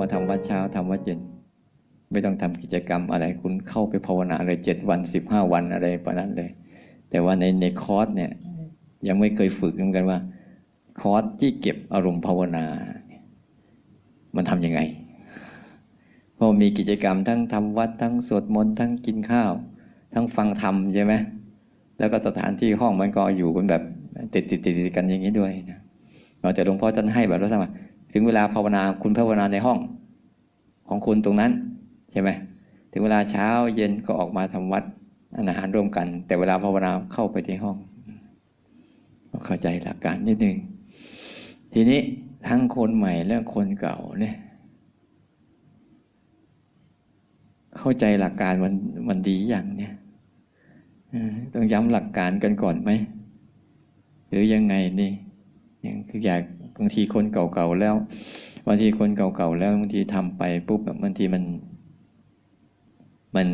มาทำวัดเช้าทำวัดเย็น ไม่ต้องทำกิจกรรมอะไรคุณเข้าไปภาวนาเลยเจ็ดวันสิบห้าวันอะไรประนั้นเลย แต่ว่าในในคอร์สเนี่ยยังไม่เคยฝึกเหมือนกันว่า คอร์สที่เก็บอารมณ์ภาวนา มันทำยังไงพอมีกิจกรรมทั้งทำวัดทั้งสวดมนต์ทั้งกินข้าว ทั้งฟังธรรมใช่ไหมแล้วก็สถานที่ห้องมันก็อยู่กันแบบติดติดติดกันอย่างนี้ด้วยนะแต่หลวงพ่อท่านให้แบบรู้สึกว่า ถึงเวลาภาวนาคุณภาวนาในห้องของคุณตรงนั้นใช่ไหมถึงเวลาเช้าเย็นก็ออกมาทำวัดอาหารร่วมกัน แต่เวลาภาวนาเข้าไปที่ห้อง เข้าใจหลักการนิดนึงทีนี้ทั้งคนใหม่และคนเก่าเนี่ย เข้าใจหลักการมันมันดีอย่างเนี่ยต้องย้ำหลักการกันก่อนไหมหรือยังไงนี่ย่างคืออยาก บางทีคนเก่าๆแล้วบางทีคนเก่าๆแล้วบางทีทำไปปุ๊บบางทีมัน มัน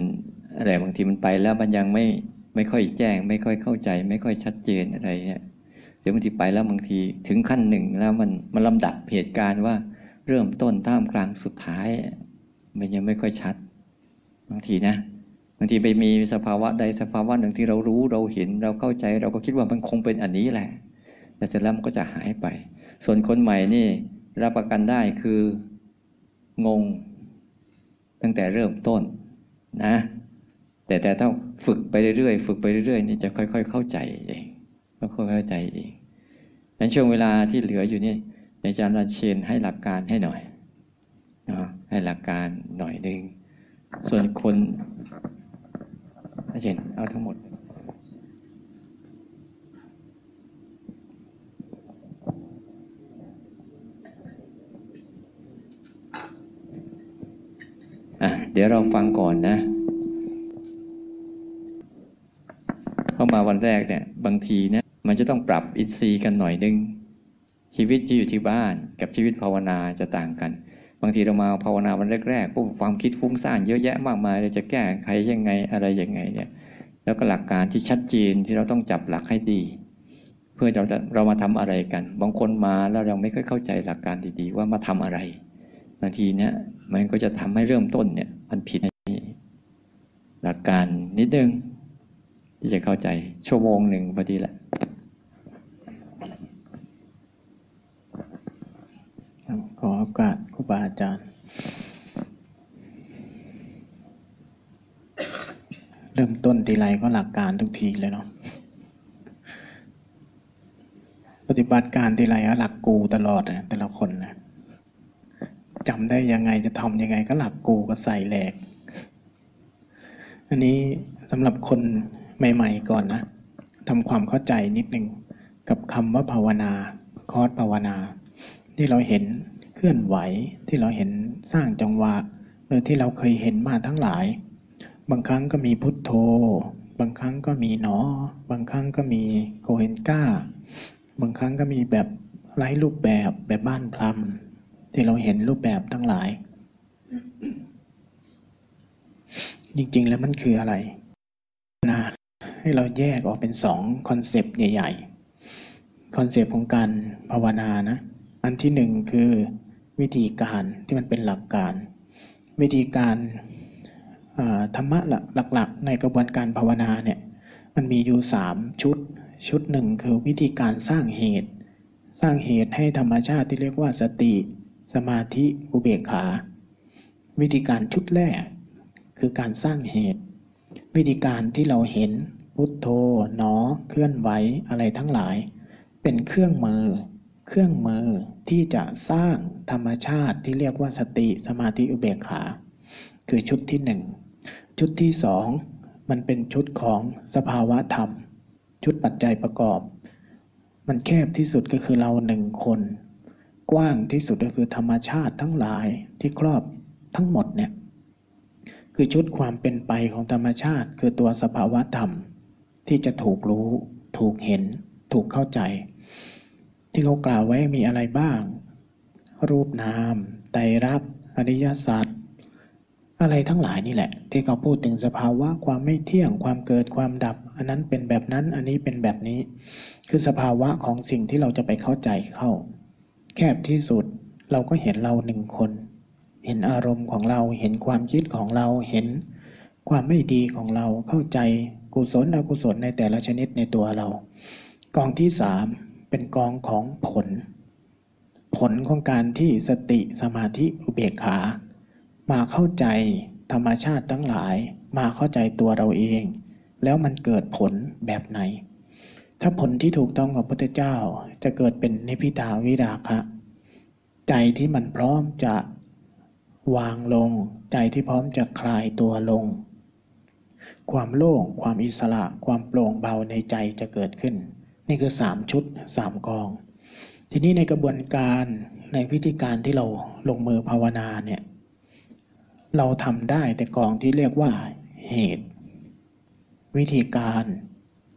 อะไรบางทีมันไปแล้วมันยังไม่ไม่ค่อยแจ้ง ไม่ค่อยเข้าใจ ไม่ค่อยชัดเจนอะไรเนี่ยหรือบางทีไปแล้วบางทีถึงขั้นหนึ่งแล้วมันมันลำดับเหตุการณ์ว่าเริ่มต้นท่ามกลางสุดท้าย มันยังไม่ค่อยชัด บางทีนะบางทีไปมีสภาวะใดสภาวะหนึ่งที่เรารู้เราเห็นเราเข้าใจ เราก็คิดว่ามันคงเป็นอันนี้แหละ แต่เสร็จแล้วมันก็จะหายไป ส่วนคนใหม่นี่รับประกันได้คืองง ตั้งแต่เริ่มต้นนะ แต่แต่ถ้าฝึกไปเรื่อยๆฝึกไปเรื่อยๆนี่จะค่อย ๆ เข้าใจเองค่อยๆเข้าใจเองในช่วงเวลาที่เหลืออยู่นี่อาจารย์ราเชนให้หลักการให้หน่อยนะให้หลักการหน่อยหนึ่งส่วนคนอาจารย์เอาทั้งหมด เดี๋ยวเราฟังก่อนนะ เข้ามาวันแรกเนี่ย บางทีเนี่ย มันจะต้องปรับอินทรีย์กันหน่อยนึง ชีวิตที่อยู่ที่บ้าน กับชีวิตภาวนาจะต่างกัน บางทีเรามาภาวนาวันแรกๆปุ๊บความคิดฟุ้งซ่านเยอะแยะมากมายเราจะแก้ไขยังไงอะไรยังไงเนี่ย แล้วก็หลักการที่ชัดเจนที่เราต้องจับหลักให้ดี เพื่อเราจะเรามาทำอะไรกัน บางคนมาแล้วเราไม่ค่อยเข้าใจหลักการดีๆว่ามาทำอะไรบางทีเนี่ยมันก็จะทำให้เริ่มต้นเนี่ย มันผิดหลักการนิดนึง ที่จะเข้าใจ ชั่วโมงหนึ่งพอดีแหละขอโอกาสครูบาอาจารย์ เริ่มต้นทีไรก็หลักการทุกทีเลยเนาะปฏิบัติการทีไรก็หลักกูตลอดนะแต่ละคนนะ จำได้ยังไงจะทำยังไงก็หลักกูก็ใส่แหลก อันนี้สำหรับคนใหม่ ๆ ก่อนนะทำความเข้าใจนิดหนึ่งกับคำว่าภาวนา คอร์สภาวนา ที่เราเห็นเคลื่อนไหวที่เราเห็นสร้างจังหวะหรือที่เราเคยเห็นมาทั้งหลาย บางครั้งก็มีพุทโธ บางครั้งก็มีหนอ บางครั้งก็มีโกเอ็นก้า บางครั้งก็มีแบบไร้รูปแบบแบบบ้านพลัม ที่เราเห็นรูปแบบทั้งหลาย จริง ๆ แล้วมันคืออะไรนะให้เราแยกออกเป็นสอง concept ใหญ่ๆ concept ของการภาวนานะ อันที่หนึ่งคือวิธีการที่มันเป็นหลักการ วิธีการธรรมะหลักๆ ในกระบวนการภาวนาเนี่ยมันมีอยู่สามชุด ชุดหนึ่งคือวิธีการสร้างเหตุ สร้างเหตุให้ธรรมชาติที่เรียกว่าสติ สมาธิอุเบกขา วิธีการชุดแรก คือการสร้างเหตุ วิธีการที่เราเห็นพุทโธหนอ เคลื่อนไหวอะไรทั้งหลาย เป็นเครื่องมือ เครื่องมือที่จะสร้างธรรมชาติที่เรียกว่าสติสมาธิอุเบกขา คือชุดที่หนึ่งชุดที่สองมันเป็นชุดของสภาวะธรรม ชุดปัจจัยประกอบ มันแคบที่สุดก็คือเราหนึ่งคน กว้างที่สุดก็คือธรรมชาติทั้งหลายที่ครอบทั้งหมดเนี่ยคือชุดความเป็นไปของธรรมชาติ คือตัวสภาวะธรรม ที่จะถูกรู้ ถูกเห็น ถูกเข้าใจ ที่เขากล่าวไว้มีอะไรบ้าง รูปนามไตรรับอริยสัจอะไรทั้งหลายนี่แหละ ที่เขาพูดถึงสภาวะความไม่เที่ยงความเกิดความดับ อันนั้นเป็นแบบนั้นอันนี้เป็นแบบนี้ คือสภาวะของสิ่งที่เราจะไปเข้าใจเข้า แคบที่สุดเราก็เห็นเราหนึ่งคน เห็นอารมณ์ของเราเห็นความคิดของเราเห็น ความไม่ดีของเราเข้าใจกุศลอกุศลในแต่ละชนิดในตัวเรา กองที่สามเป็นกองของผล ผลของการที่สติสมาธิอุเบกขา มาเข้าใจธรรมชาติทั้งหลาย มาเข้าใจตัวเราเอง แล้วมันเกิดผลแบบไหน ถ้าผลที่ถูกต้องของพระพุทธเจ้าจะเกิดเป็นนิพิทาวิราคะ ใจที่มันพร้อมจะวางลง ใจที่พร้อมจะคลายตัวลง ความโล่ง ความอิสระ ความโปร่งเบาในใจจะเกิดขึ้น นี่คือสามชุดสามกอง ทีนี้ในกระบวนการในวิธีการที่เราลงมือภาวนาเนี่ยเราทำได้แต่กองที่เรียกว่าเหตุ วิธีการ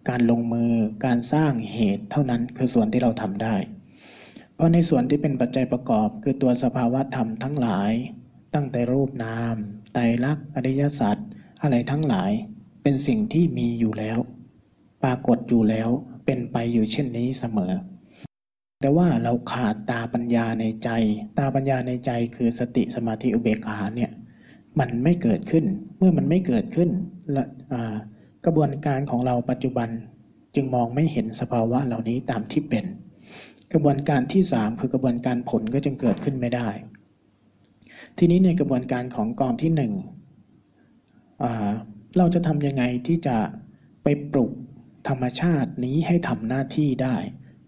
การลงมือการสร้างเหตุเท่านั้นคือส่วนที่เราทำได้ เพราะในส่วนที่เป็นปัจจัยประกอบคือตัวสภาวะธรรมทั้งหลาย ตั้งแต่รูปนามไตรลักษณ์อริยสัจอะไรทั้งหลายเป็นสิ่งที่มีอยู่แล้ว ปรากฏอยู่แล้วเป็นไปอยู่เช่นนี้เสมอ แต่ว่าเราขาดตาปัญญาในใจ ตาปัญญาในใจคือสติสมาธิอุเบกขาเนี่ยมันไม่เกิดขึ้นเมื่อมันไม่เกิดขึ้นละ กระบวนการของเราปัจจุบันจึงมองไม่เห็นสภาวะเหล่านี้ตามที่เป็น กระบวนการที่สามคือกระบวนการผลก็จึงเกิดขึ้นไม่ได้ ทีนี้ในกระบวนการของกองที่หนึ่งเราจะทำยังไงที่จะไปปลุกธรรมชาตินี้ให้ทำหน้าที่ได้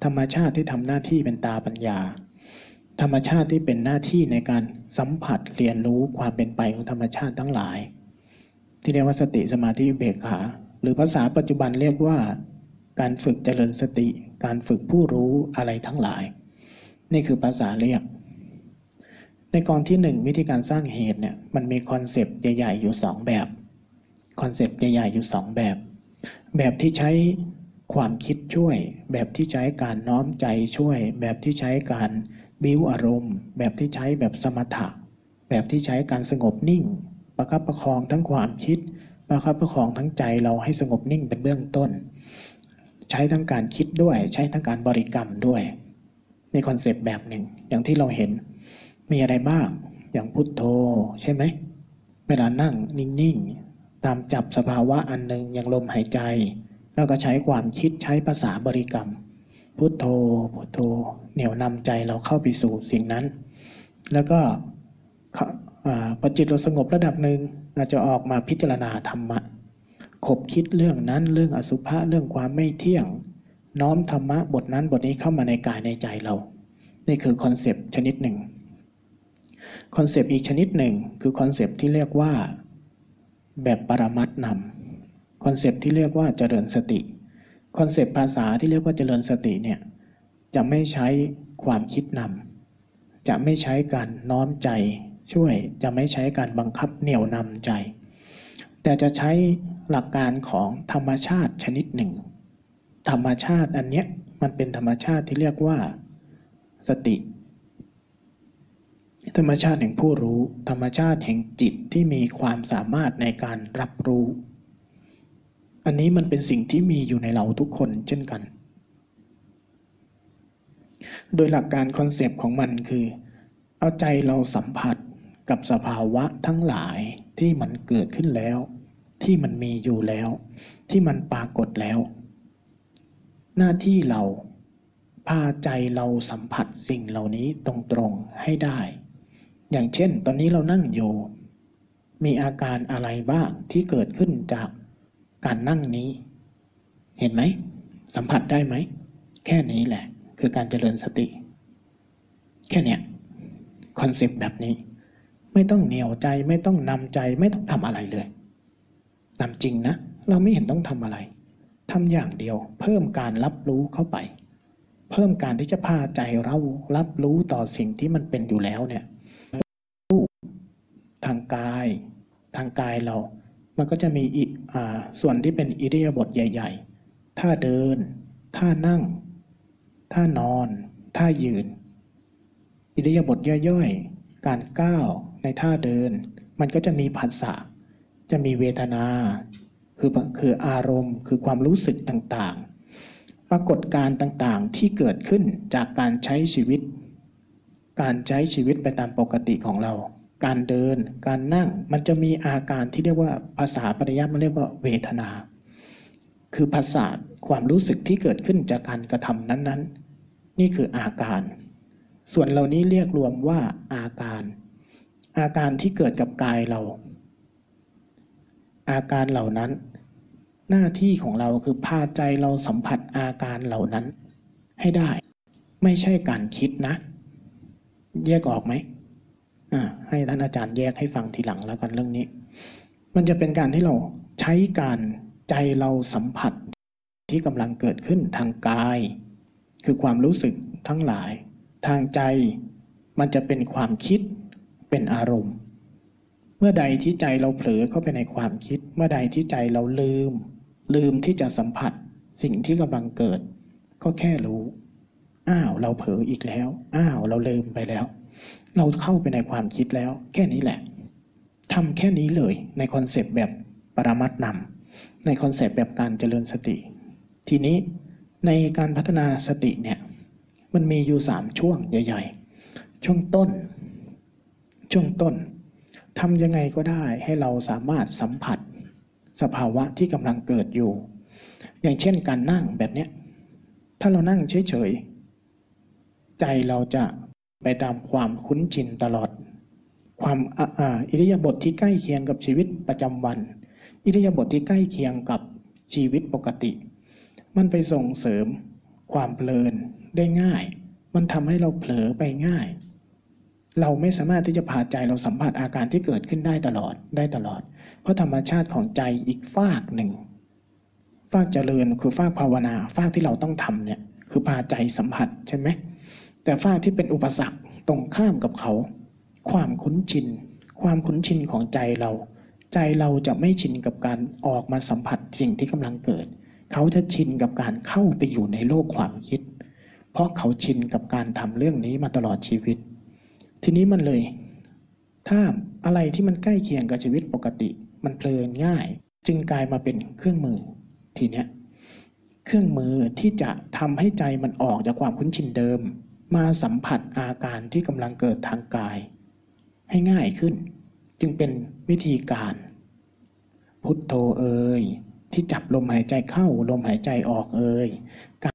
ธรรมชาติที่ทำหน้าที่เป็นตาปัญญา ธรรมชาติที่เป็นหน้าที่ในการสัมผัสเรียนรู้ความเป็นไปของธรรมชาติทั้งหลาย ที่เรียกว่าสติสมาธิอุเบกขา หรือภาษาปัจจุบันเรียกว่า การฝึกเจริญสติ การฝึกผู้รู้อะไรทั้งหลาย นี่คือภาษาเรียก ในกองที่หนึ่งวิธีการสร้างเหตุเนี่ยมันมี concept ใหญ่ๆอยู่สองแบบ concept ใหญ่ๆอยู่สองแบบ แบบที่ใช้ความคิดช่วย แบบที่ใช้การน้อมใจช่วย แบบที่ใช้การบิ้วอารมณ์ แบบที่ใช้แบบสมถะ แบบที่ใช้การสงบนิ่ง ประคับประคองทั้งความคิด ประคับประคองทั้งใจเราให้สงบนิ่งเป็นเบื้องต้น ใช้ทั้งการคิดด้วย ใช้ทั้งการบริกรรมด้วยในคอนเซปต์แบบหนึ่ง อย่างที่เราเห็นมีอะไรบ้าง อย่างพุทโธใช่ไหมเวลานั่งนิ่งๆ ตามจับสภาวะอันหนึ่งอย่างลมหายใจ แล้วก็ใช้ความคิดใช้ภาษาบริกรรม พุทโธพุทโธเหนี่ยวนำใจเราเข้าไปสู่สิ่งนั้น แล้วก็พอจิตเราสงบระดับหนึ่ง เราจะออกมาพิจารณาธรรมะขบคิดเรื่องนั้นเรื่องอสุภะเรื่องความไม่เที่ยง น้อมธรรมะบทนั้นบทนี้เข้ามาในกายในใจเรา นี่คือ concept ชนิดหนึ่ง concept อีกชนิดหนึ่งคือ concept ที่เรียกว่าแบบปรมัตถ์นำ concept ที่เรียกว่าเจริญสติ concept ภาษาที่เรียกว่าเจริญสติเนี่ยจะไม่ใช้ความคิดนำจะไม่ใช้การน้อมใจ ช่วยจะไม่ใช้การบังคับเหนี่ยวนำใจ แต่จะใช้หลักการของธรรมชาติชนิดหนึ่ง ธรรมชาติอันเนี้ยมันเป็นธรรมชาติที่เรียกว่าสติ ธรรมชาติแห่งผู้รู้ ธรรมชาติแห่งจิตที่มีความสามารถในการรับรู้ อันนี้มันเป็นสิ่งที่มีอยู่ในเราทุกคนเช่นกัน โดยหลักการ concept ของมันคือ เอาใจเราสัมผัส กับสภาวะทั้งหลายที่มันเกิดขึ้นแล้ว ที่มันมีอยู่แล้ว ที่มันปรากฏแล้ว หน้าที่เราพาใจเราสัมผัสสิ่งเหล่านี้ตรงๆให้ได้ อย่างเช่น ตอนนี้เรานั่งอยู่ มีอาการอะไรบ้างที่เกิดขึ้นจากการนั่งนี้ เห็นไหม สัมผัสได้ไหม แค่นี้แหละ คือการเจริญสติ แค่เนี้ย concept แบบนี้ ไม่ต้องเหนี่ยวใจ ไม่ต้องนำใจ ไม่ต้องทำอะไรเลยนำจริงนะ เราไม่เห็นต้องทำอะไรทำอย่างเดียว เพิ่มการรับรู้เข้าไป เพิ่มการที่จะพาใจเรารับรู้ต่อสิ่งที่มันเป็นอยู่แล้วเนี่ยทางกาย ทางกายเรา มันก็จะมีส่วนที่เป็นอิริยาบถใหญ่ ๆ ท่าเดิน ท่านั่ง ท่านอน ท่ายืน อิริยาบถย่อยๆ การก้าว ในท่าเดิน มันก็จะมีผัสสะจะมีเวทนา คือคืออารมณ์ คือความรู้สึกต่างๆ ปรากฏการต่างๆที่เกิดขึ้นจากการใช้ชีวิต การใช้ชีวิตไปตามปกติของเรา การเดิน การนั่ง มันจะมีอาการที่เรียกว่าภาษาปริยัติมันเรียกว่าเวทนา คือภาษาความรู้สึกที่เกิดขึ้นจากการกระทำนั้นๆ นี่คืออาการ ส่วนเหล่านี้เรียกรวมว่าอาการ อาการที่เกิดกับกายเรา อาการเหล่านั้น หน้าที่ของเราคือพาใจเราสัมผัสอาการเหล่านั้นให้ได้ ไม่ใช่การคิดนะ แยกออกไหมอ่าให้ท่านอาจารย์แยกให้ฟังทีหลังแล้วกันเรื่องนี้ มันจะเป็นการที่เราใช้การใจเราสัมผัสที่กำลังเกิดขึ้นทางกาย คือความรู้สึกทั้งหลาย ทางใจมันจะเป็นความคิด เป็นอารมณ์ เมื่อใดที่ใจเราเผลอเข้าไปในความคิด เมื่อใดที่ใจเราลืม ลืมที่จะสัมผัสสิ่งที่กำลังเกิด ก็แค่รู้ อ้าว เราเผลออีกแล้ว อ้าว เราลืมไปแล้ว เราเข้าไปในความคิดแล้ว แค่นี้แหละทำแค่นี้เลย ในคอนเซปต์แบบปรมัตนำในคอนเซปต์แบบการเจริญสติ ทีนี้ในการพัฒนาสติเนี่ย มันมีอยู่สามช่วงใหญ่ ๆ ช่วงต้น ช่วงต้นทำยังไงก็ได้ให้เราสามารถสัมผัสสภาวะที่กำลังเกิดอยู่ อย่างเช่นการนั่งแบบเนี้ย ถ้าเรานั่งเฉยๆ ใจเราจะไปตามความคุ้นชินตลอด ความออิริยาบถทที่ใกล้เคียงกับชีวิตประจำวัน อิริยาบถทที่ใกล้เคียงกับชีวิตปกติ มันไปส่งเสริมความเพลินได้ง่าย มันทำให้เราเผลอไปง่าย เราไม่สามารถที่จะพาใจเราสัมผัสอาการที่เกิดขึ้นได้ตลอดได้ตลอด เพราะธรรมชาติของใจอีกฝากหนึ่งฝากเจริญคือฝากภาวนาฝากที่เราต้องทำเนี่ยคือพาใจสัมผัสใช่ไหมแต่ฝากที่เป็นอุปสรรคตรงข้ามกับเขา ความคุ้นชิน ความคุ้นชินของใจเรา ใจเราจะไม่ชินกับการออกมาสัมผัสสิ่งที่กำลังเกิด เขาจะชินกับการเข้าไปอยู่ในโลกความคิด เพราะเขาชินกับการทำเรื่องนี้มาตลอดชีวิต ทีนี้มันเลย ถ้าอะไรที่มันใกล้เคียงกับชีวิตปกติ มันเพลินง่าย จึงกลายมาเป็นเครื่องมือ ทีเนี้ยเครื่องมือที่จะทำให้ใจมันออกจากความคุ้นชินเดิม มาสัมผัสอาการที่กำลังเกิดทางกาย ให้ง่ายขึ้น จึงเป็นวิธีการ พุทโธเอ่ยที่จับลมหายใจเข้าลมหายใจออกเอ่ยกา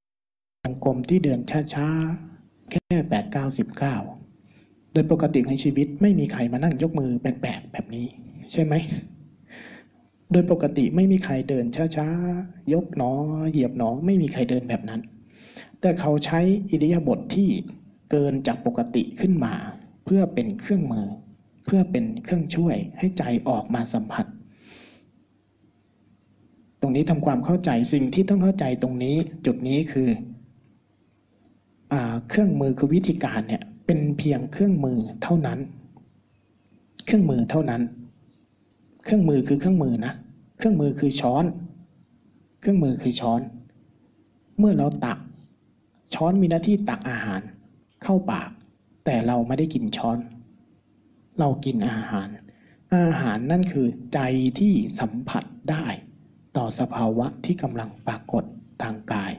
รกลมที่เดินช้าๆแค่แปดเก้าสิบเก้า โดยปกติในชีวิตไม่มีใครมานั่งยกมือแปลกๆแบบนี้ ใช่ไหม โดยปกติไม่มีใครเดินช้าๆ ยกหนอ เหยียบหนอ ไม่มีใครเดินแบบนั้น แต่เขาใช้อิริยาบถทที่เกินจากปกติขึ้นมา เพื่อเป็นเครื่องมือ เพื่อเป็นเครื่องช่วยให้ใจออกมาสัมผัส ตรงนี้ทำความเข้าใจสิ่งที่ต้องเข้าใจตรงนี้จุดนี้คืออเครื่องมือคือวิธีการเนี่ย เป็นเพียงเครื่องมือเท่านั้น เครื่องมือเท่านั้น เครื่องมือคือเครื่องมือนะ เครื่องมือคือช้อน เครื่องมือคือช้อน เมื่อเราตัก ช้อนมีหน้าที่ตักอาหาร เข้าปาก แต่เราไม่ได้กินช้อน เรากินอาหาร อาหารนั่นคือใจที่สัมผัสได้ต่อสภาวะที่กำลังปรากฏทางกาย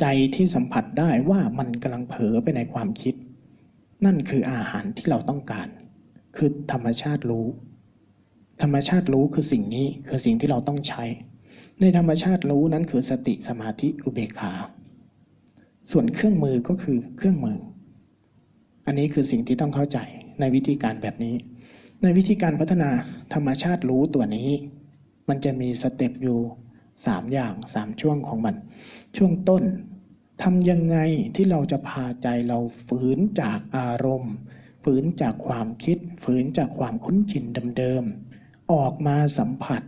ใจที่สัมผัสได้ว่ามันกำลังเผลอไปในความคิด นั่นคืออาหารที่เราต้องการ คือธรรมชาติรู้ ธรรมชาติรู้คือสิ่งนี้คือสิ่งที่เราต้องใช้ ในธรรมชาติรู้นั้นคือสติสมาธิอุเบกขา ส่วนเครื่องมือก็คือเครื่องมือ อันนี้คือสิ่งที่ต้องเข้าใจในวิธีการแบบนี้ ในวิธีการพัฒนาธรรมชาติรู้ตัวนี้ มันจะมีสเต็ปอยู่สามอย่างสามช่วงของมัน ช่วงต้น ทำยังไงที่เราจะพาใจเราฝืนจากอารมณ์ ฝืนจากความคิด ฝืนจากความคุ้นชินเดิมๆออกมาสัมผัส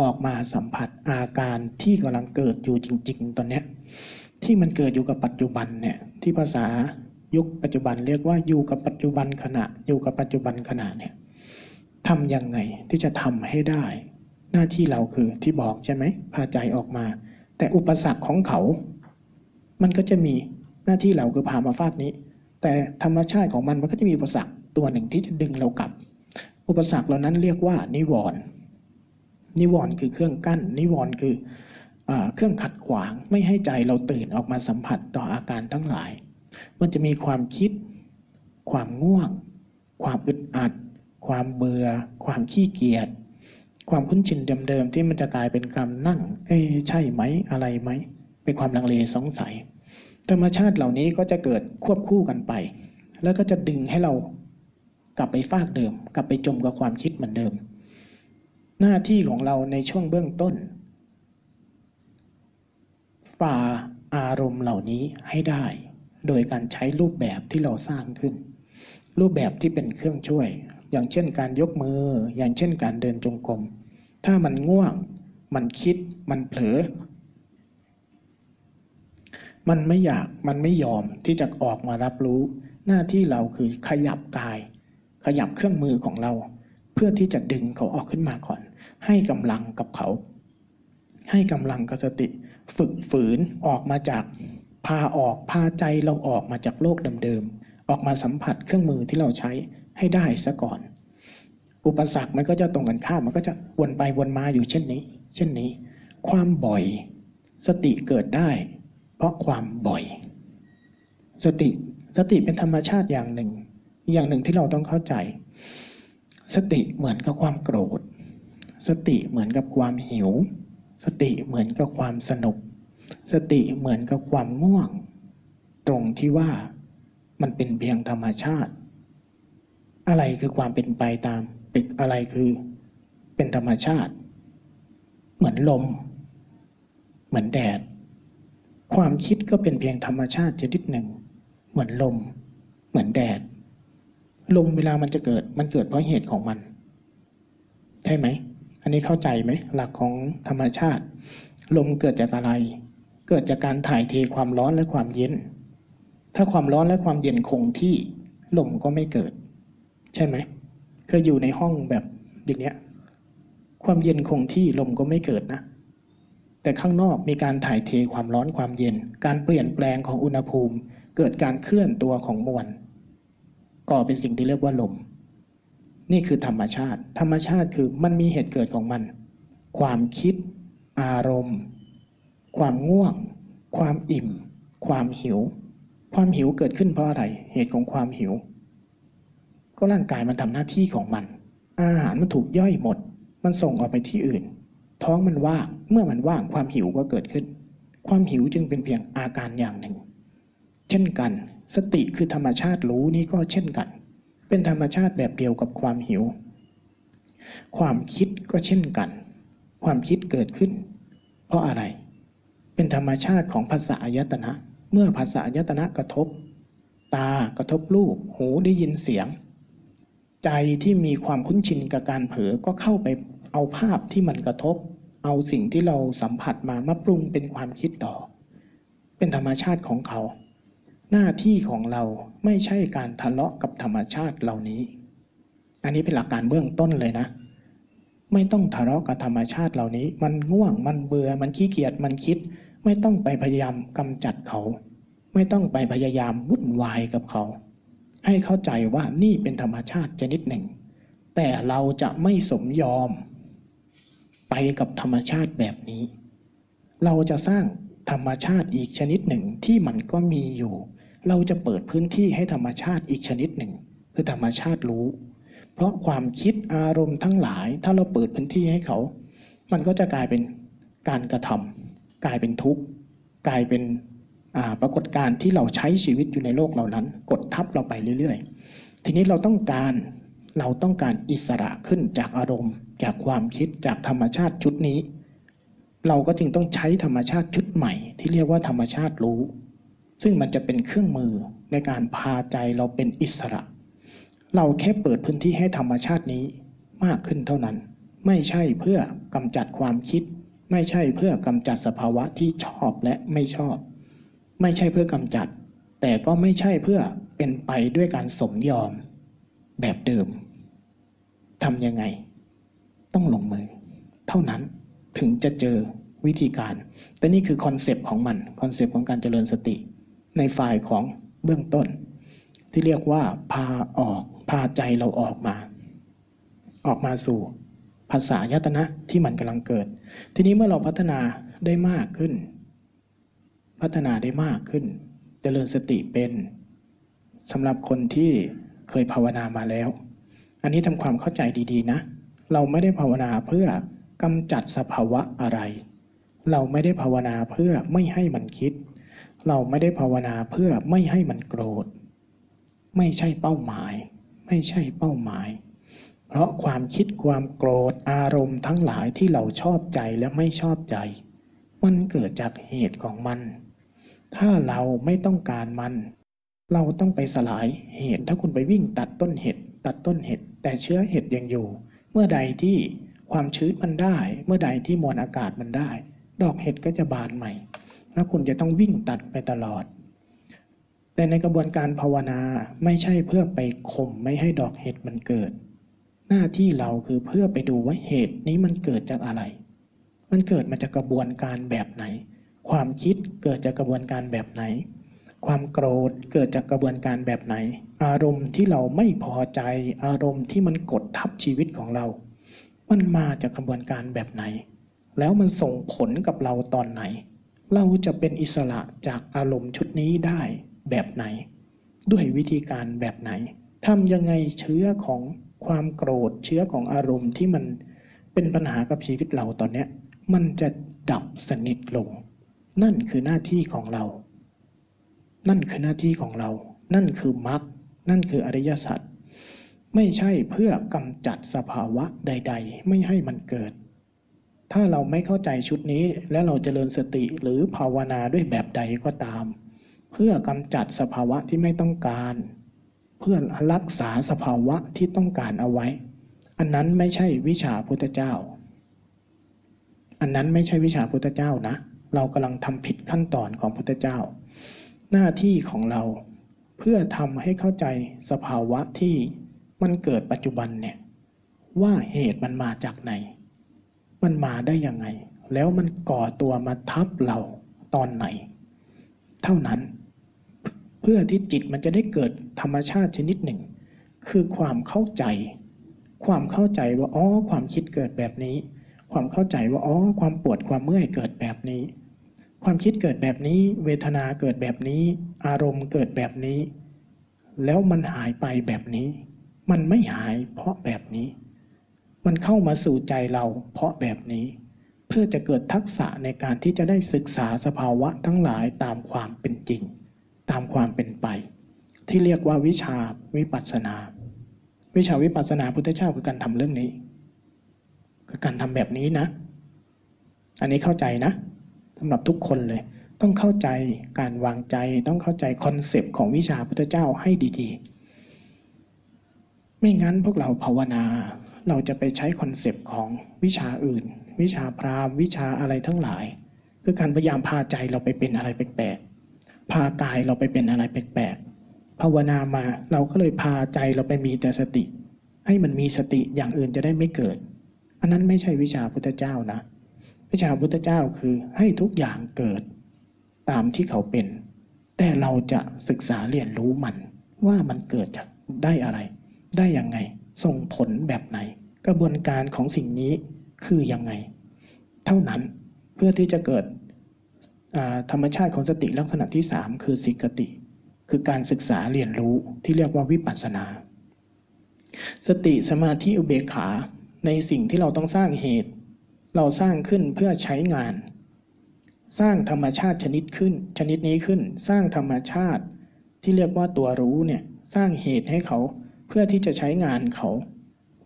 ออกมาสัมผัสอาการที่กำลังเกิดอยู่จริง ๆ ตอนนี้ที่มันเกิดอยู่กับปัจจุบันเนี่ยที่ภาษายุคปัจจุบันเรียกว่าอยู่กับปัจจุบันขณะ อยู่กับปัจจุบันขณะเนี่ยทำยังไงที่จะทำให้ได้ หน้าที่เราคือที่บอกใช่ไหมพาใจออกมา แต่อุปสรรคของเขา มันก็จะมีหน้าที่เราคือพามาฟากนี้ แต่ธรรมชาติของมันมันก็จะมีอุปสรรคตัวหนึ่งที่จะดึงเรากลับ อุปสรรคเหล่านั้นเรียกว่า นิวรณ์นิวรณ์คือเครื่องกั้น นิวรณ์คืออเครื่องขัดขวางไม่ให้ใจเราตื่นออกมาสัมผัสต่ออาการทั้งหลาย มันจะมีความคิด ความง่วง ความอึดอัด ความเบื่อ ความขี้เกียจความคุ้นชินเดิมๆที่มันจะกลายเป็นการนั่ง เอ้ใช่ไหมอะไรไหม เป็นความลังเลสงสัย ธรรมชาติเหล่านี้ก็จะเกิดควบคู่กันไป แล้วก็จะดึงให้เรากลับไปฟากเดิม กลับไปจมกับความคิดเหมือนเดิม หน้าที่ของเราในช่วงเบื้องต้นฝ่าอารมณ์เหล่านี้ให้ได้ โดยการใช้รูปแบบที่เราสร้างขึ้น รูปแบบที่เป็นเครื่องช่วย อย่างเช่นการยกมือ อย่างเช่นการเดินจงกรมถ้ามันง่วง มันคิดมันเผลอ มันไม่อยากมันไม่ยอมที่จะออกมารับรู้ หน้าที่เราคือขยับกาย ขยับเครื่องมือของเรา เพื่อที่จะดึงเขาออกขึ้นมาก่อน ให้กำลังกับเขา ให้กำลังกับสติ ฝึกฝืนออกมาจากพาออกพาใจเราออกมาจากโลกเดิมๆออกมาสัมผัสเครื่องมือที่เราใช้ให้ได้ซะก่อน อุปสรรคมันก็จะตรงกันข้ามมันก็จะวนไปวนมาอยู่เช่นนี้ เช่นนี้ ความบ่อย สติเกิดได้ เพราะความบ่อย สติสติเป็นธรรมชาติอย่างหนึ่ง อย่างหนึ่งที่เราต้องเข้าใจ สติเหมือนกับความโกรธ สติเหมือนกับความหิว สติเหมือนกับความสนุก สติเหมือนกับความง่วง ตรงที่ว่ามันเป็นเพียงธรรมชาติ อะไรคือความเป็นไปตามตึกอะไรคือเป็นธรรมชาติ เหมือนลม เหมือนแดด ความคิดก็เป็นเพียงธรรมชาติชนิดหนึ่ง เหมือนลม เหมือนแดด ลมเวลามันจะเกิด มันเกิดเพราะเหตุของมัน ใช่ไหม อันนี้เข้าใจไหม หลักของธรรมชาติ ลมเกิดจากอะไร เกิดจากการถ่ายเทความร้อนและความเย็น ถ้าความร้อนและความเย็นคงที่ลมก็ไม่เกิด ใช่ไหม เคยอยู่ในห้องแบบอย่างเนี้ย ความเย็นคงที่ลมก็ไม่เกิดนะ แต่ข้างนอกมีการถ่ายเทความร้อนความเย็น การเปลี่ยนแปลงของอุณหภูมิ เกิดการเคลื่อนตัวของมวลก่อเป็นสิ่งที่เรียกว่าลม นี่คือธรรมชาติ ธรรมชาติคือมันมีเหตุเกิดของมัน ความคิด อารมณ์ ความง่วง ความอิ่ม ความหิว ความหิวเกิดขึ้นเพราะอะไร เหตุของความหิว ก็ร่างกายมันทำหน้าที่ของมัน อาหารมันถูกย่อยหมด มันส่งออกไปที่อื่น ท้องมันว่างเมื่อมันว่างความหิวก็เกิดขึ้น ความหิวจึงเป็นเพียงอาการอย่างหนึ่ง เช่นกัน สติคือธรรมชาติรู้นี่ก็เช่นกัน เป็นธรรมชาติแบบเดียวกับความหิว ความคิดก็เช่นกัน ความคิดเกิดขึ้น เพราะอะไร เป็นธรรมชาติของภาษาอายตนะ เมื่อภาษาอายตนะกระทบ ตากระทบรูปหูได้ยินเสียง ใจที่มีความคุ้นชินกับการเผลอก็เข้าไปเอาภาพที่มันกระทบ เอาสิ่งที่เราสัมผัสมามาปรุงเป็นความคิดต่อ เป็นธรรมชาติของเขา หน้าที่ของเราไม่ใช่การทะเลาะกับธรรมชาติเหล่านี้ อันนี้เป็นหลักการเบื้องต้นเลยนะ ไม่ต้องทะเลาะกับธรรมชาติเหล่านี้ มันง่วงมันเบื่อมันขี้เกียจมันคิด ไม่ต้องไปพยายามกำจัดเขา ไม่ต้องไปพยายามวุ่นวายกับเขา ให้เข้าใจว่านี่เป็นธรรมชาติชนิดหนึ่ง แต่เราจะไม่สมยอม ไปกับธรรมชาติแบบนี้ เราจะสร้างธรรมชาติอีกชนิดหนึ่งที่มันก็มีอยู่ เราจะเปิดพื้นที่ให้ธรรมชาติอีกชนิดหนึ่ง คือธรรมชาติรู้ เพราะความคิดอารมณ์ทั้งหลาย ถ้าเราเปิดพื้นที่ให้เขา มันก็จะกลายเป็นการกระทำกลายเป็นทุกข์ กลายเป็นปรากฏการณ์ที่เราใช้ชีวิตอยู่ในโลกเหล่านั้น กดทับเราไปเรื่อย ๆ ทีนี้เราต้องการเราต้องการอิสระขึ้นจากอารมณ์ จากความคิดจากธรรมชาติชุดนี้ เราก็จึงต้องใช้ธรรมชาติชุดใหม่ ที่เรียกว่าธรรมชาติรู้ ซึ่งมันจะเป็นเครื่องมือในการพาใจเราเป็นอิสระ เราแค่เปิดพื้นที่ให้ธรรมชาตินี้มากขึ้นเท่านั้น ไม่ใช่เพื่อกำจัดความคิด ไม่ใช่เพื่อกำจัดสภาวะที่ชอบและไม่ชอบ ไม่ใช่เพื่อกำจัด แต่ก็ไม่ใช่เพื่อเป็นไปด้วยการสมยอมแบบเดิมทำยังไง ต้องลงมือ เท่านั้นถึงจะเจอวิธีการ แต่นี่คือ concept ของมัน concept ของการเจริญสติ ในฝ่ายของเบื้องต้น ที่เรียกว่าพาออกพาใจเราออกมา ออกมาสู่ภาษายตนะที่มันกำลังเกิด ทีนี้เมื่อเราพัฒนาได้มากขึ้น พัฒนาได้มากขึ้น เจริญสติเป็นสำหรับคนที่เคยภาวนามาแล้ว อันนี้ทำความเข้าใจดี ๆ นะ เราไม่ได้ภาวนาเพื่อกำจัดสภาวะอะไร เราไม่ได้ภาวนาเพื่อไม่ให้มันคิด เราไม่ได้ภาวนาเพื่อไม่ให้มันโกรธ ไม่ใช่เป้าหมาย ไม่ใช่เป้าหมาย เพราะความคิดความโกรธอารมณ์ทั้งหลายที่เราชอบใจและไม่ชอบใจ มันเกิดจากเหตุของมัน ถ้าเราไม่ต้องการมัน เราต้องไปสลายเหตุถ้าคุณไปวิ่งตัดต้นเห็ดตัดต้นเห็ดแต่เชื้อเห็ดยังอยู่ เมื่อใดที่ความชื้นมันได้ เมื่อใดที่มวลอากาศมันได้ ดอกเห็ดก็จะบานใหม่ แล้วคุณจะต้องวิ่งตัดไปตลอด แต่ในกระบวนการภาวนาไม่ใช่เพื่อไปข่มไม่ให้ดอกเห็ดมันเกิด หน้าที่เราคือเพื่อไปดูว่าเหตุนี้มันเกิดจากอะไร มันเกิดมาจากกระบวนการแบบไหน ความคิดเกิดจากกระบวนการแบบไหน ความโกรธเกิดจากกระบวนการแบบไหน อารมณ์ที่เราไม่พอใจ อารมณ์ที่มันกดทับชีวิตของเรา มันมาจากกระบวนการแบบไหน แล้วมันส่งผลกับเราตอนไหน เราจะเป็นอิสระจากอารมณ์ชุดนี้ได้แบบไหน ด้วยวิธีการแบบไหนทำยังไงเชื้อของความโกรธเชื้อของอารมณ์ที่มันเป็นปัญหากับชีวิตเราตอนนี้มันจะดับสนิทลง นั่นคือหน้าที่ของเรา นั่นคือหน้าที่ของเรา นั่นคือมรรคนั่นคืออริยสัจไม่ใช่เพื่อกำจัดสภาวะใด ๆ ไม่ให้มันเกิด ถ้าเราไม่เข้าใจชุดนี้และเราจเจริญสติหรือภาวนาด้วยแบบใดก็ตาม เพื่อกำจัดสภาวะที่ไม่ต้องการ เพื่อรักษาสภาวะที่ต้องการเอาไว้ อันนั้นไม่ใช่วิชาพุทธเจ้า อันนั้นไม่ใช่วิชาพุทธเจ้านะ เรากำลังทำผิดขั้นตอนของพุทธเจ้า หน้าที่ของเรา เพื่อทำให้เข้าใจสภาวะที่มันเกิดปัจจุบันเนี่ยว่าเหตุมันมาจากไหน มันมาได้ยังไง แล้วมันก่อตัวมาทับเราตอนไหน เท่านั้น เพื่อที่จิตมันจะได้เกิดธรรมชาติชนิดหนึ่ง คือความเข้าใจ ความเข้าใจว่าอ๋อความคิดเกิดแบบนี้ ความเข้าใจว่าอ๋อความปวดความเมื่อยเกิดแบบนี้ ความคิดเกิดแบบนี้ เวทนาเกิดแบบนี้ อารมณ์เกิดแบบนี้ แล้วมันหายไปแบบนี้ มันไม่หายเพราะแบบนี้ มันเข้ามาสู่ใจเราเพราะแบบนี้ เพื่อจะเกิดทักษะในการที่จะได้ศึกษาสภาวะทั้งหลายตามความเป็นจริง ตามความเป็นไป ที่เรียกว่าวิชาวิปัสสนา วิชาวิปัสสนาพุทธเจ้าคือการทำเรื่องนี้ คือการทำแบบนี้นะ อันนี้เข้าใจนะ สำหรับทุกคนเลย ต้องเข้าใจการวางใจ ต้องเข้าใจ concept ของวิชาพุทธเจ้าให้ดีๆ ไม่งั้นพวกเราภาวนา เราจะไปใช้ concept ของวิชาอื่น วิชาพราหมณ์วิชาอะไรทั้งหลาย คือการพยายามพาใจเราไปเป็นอะไรแปลกๆพากายเราไปเป็นอะไรแปลกๆภาวนามาเราก็เลยพาใจเราไปมีแต่สติ ให้มันมีสติอย่างอื่นจะได้ไม่เกิด อันนั้นไม่ใช่วิชาพุทธเจ้านะ วิชาพุทธเจ้าคือให้ทุกอย่างเกิดตามที่เขาเป็น แต่เราจะศึกษาเรียนรู้มัน ว่ามันเกิดจากได้อะไร ได้ยังไง ส่งผลแบบไหน กระบวนการของสิ่งนี้คือยังไง เท่านั้นเพื่อที่จะเกิดธรรมชาติของสติลักษณะที่สามคือสิกติ คือการศึกษาเรียนรู้ที่เรียกว่าวิปัสสนา สติสมาธิอุเบกขาในสิ่งที่เราต้องสร้างเหตุ เราสร้างขึ้นเพื่อใช้งาน สร้างธรรมชาติชนิดขึ้น ชนิดนี้ขึ้น สร้างธรรมชาติที่เรียกว่าตัวรู้เนี่ยสร้างเหตุให้เขาเพื่อที่จะใช้งานเขา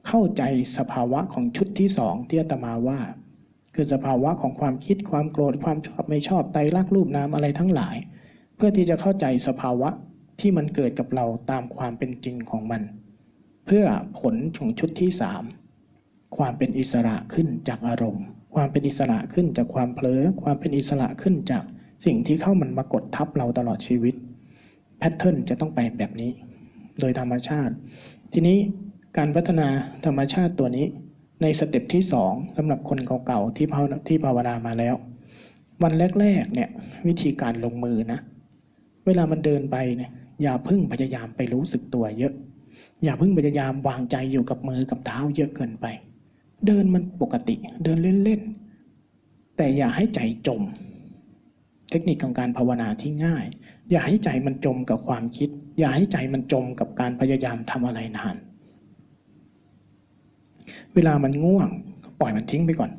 เข้าใจสภาวะของชุดที่สองที่อาตมาว่า คือสภาวะของความคิดความโกรธความชอบไม่ชอบไตรักรูปนามอะไรทั้งหลาย เพื่อที่จะเข้าใจสภาวะที่มันเกิดกับเราตามความเป็นจริงของมัน เพื่อผลของชุดที่สาม ความเป็นอิสระขึ้นจากอารมณ์ ความเป็นอิสระขึ้นจากความเผลอ ความเป็นอิสระขึ้นจากสิ่งที่เข้ามันมากดทับเราตลอดชีวิต แพทเทิร์นจะต้องไปแบบนี้ โดยธรรมชาติ ทีนี้การพัฒนาธรรมชาติตัวนี้ ในสเต็ปที่สองสำหรับคนเก่าๆที่ภาวที่ภาวนามาแล้ว วันแรกๆเนี่ยวิธีการลงมือนะ เวลามันเดินไปเนี่ยอย่าพึ่งพยายามไปรู้สึกตัวเยอะ อย่าพึ่งพยายามวางใจอยู่กับมือกับเท้าเยอะเกินไป เดินมันปกติ เดินเล่นๆ แต่อย่าให้ใจจม เทคนิคของการภาวนาที่ง่าย อย่าให้ใจมันจมกับความคิด อย่าให้ใจมันจมกับการพยายามทำอะไรนาน เวลามันง่วง ปล่อยมันทิ้งไปก่อน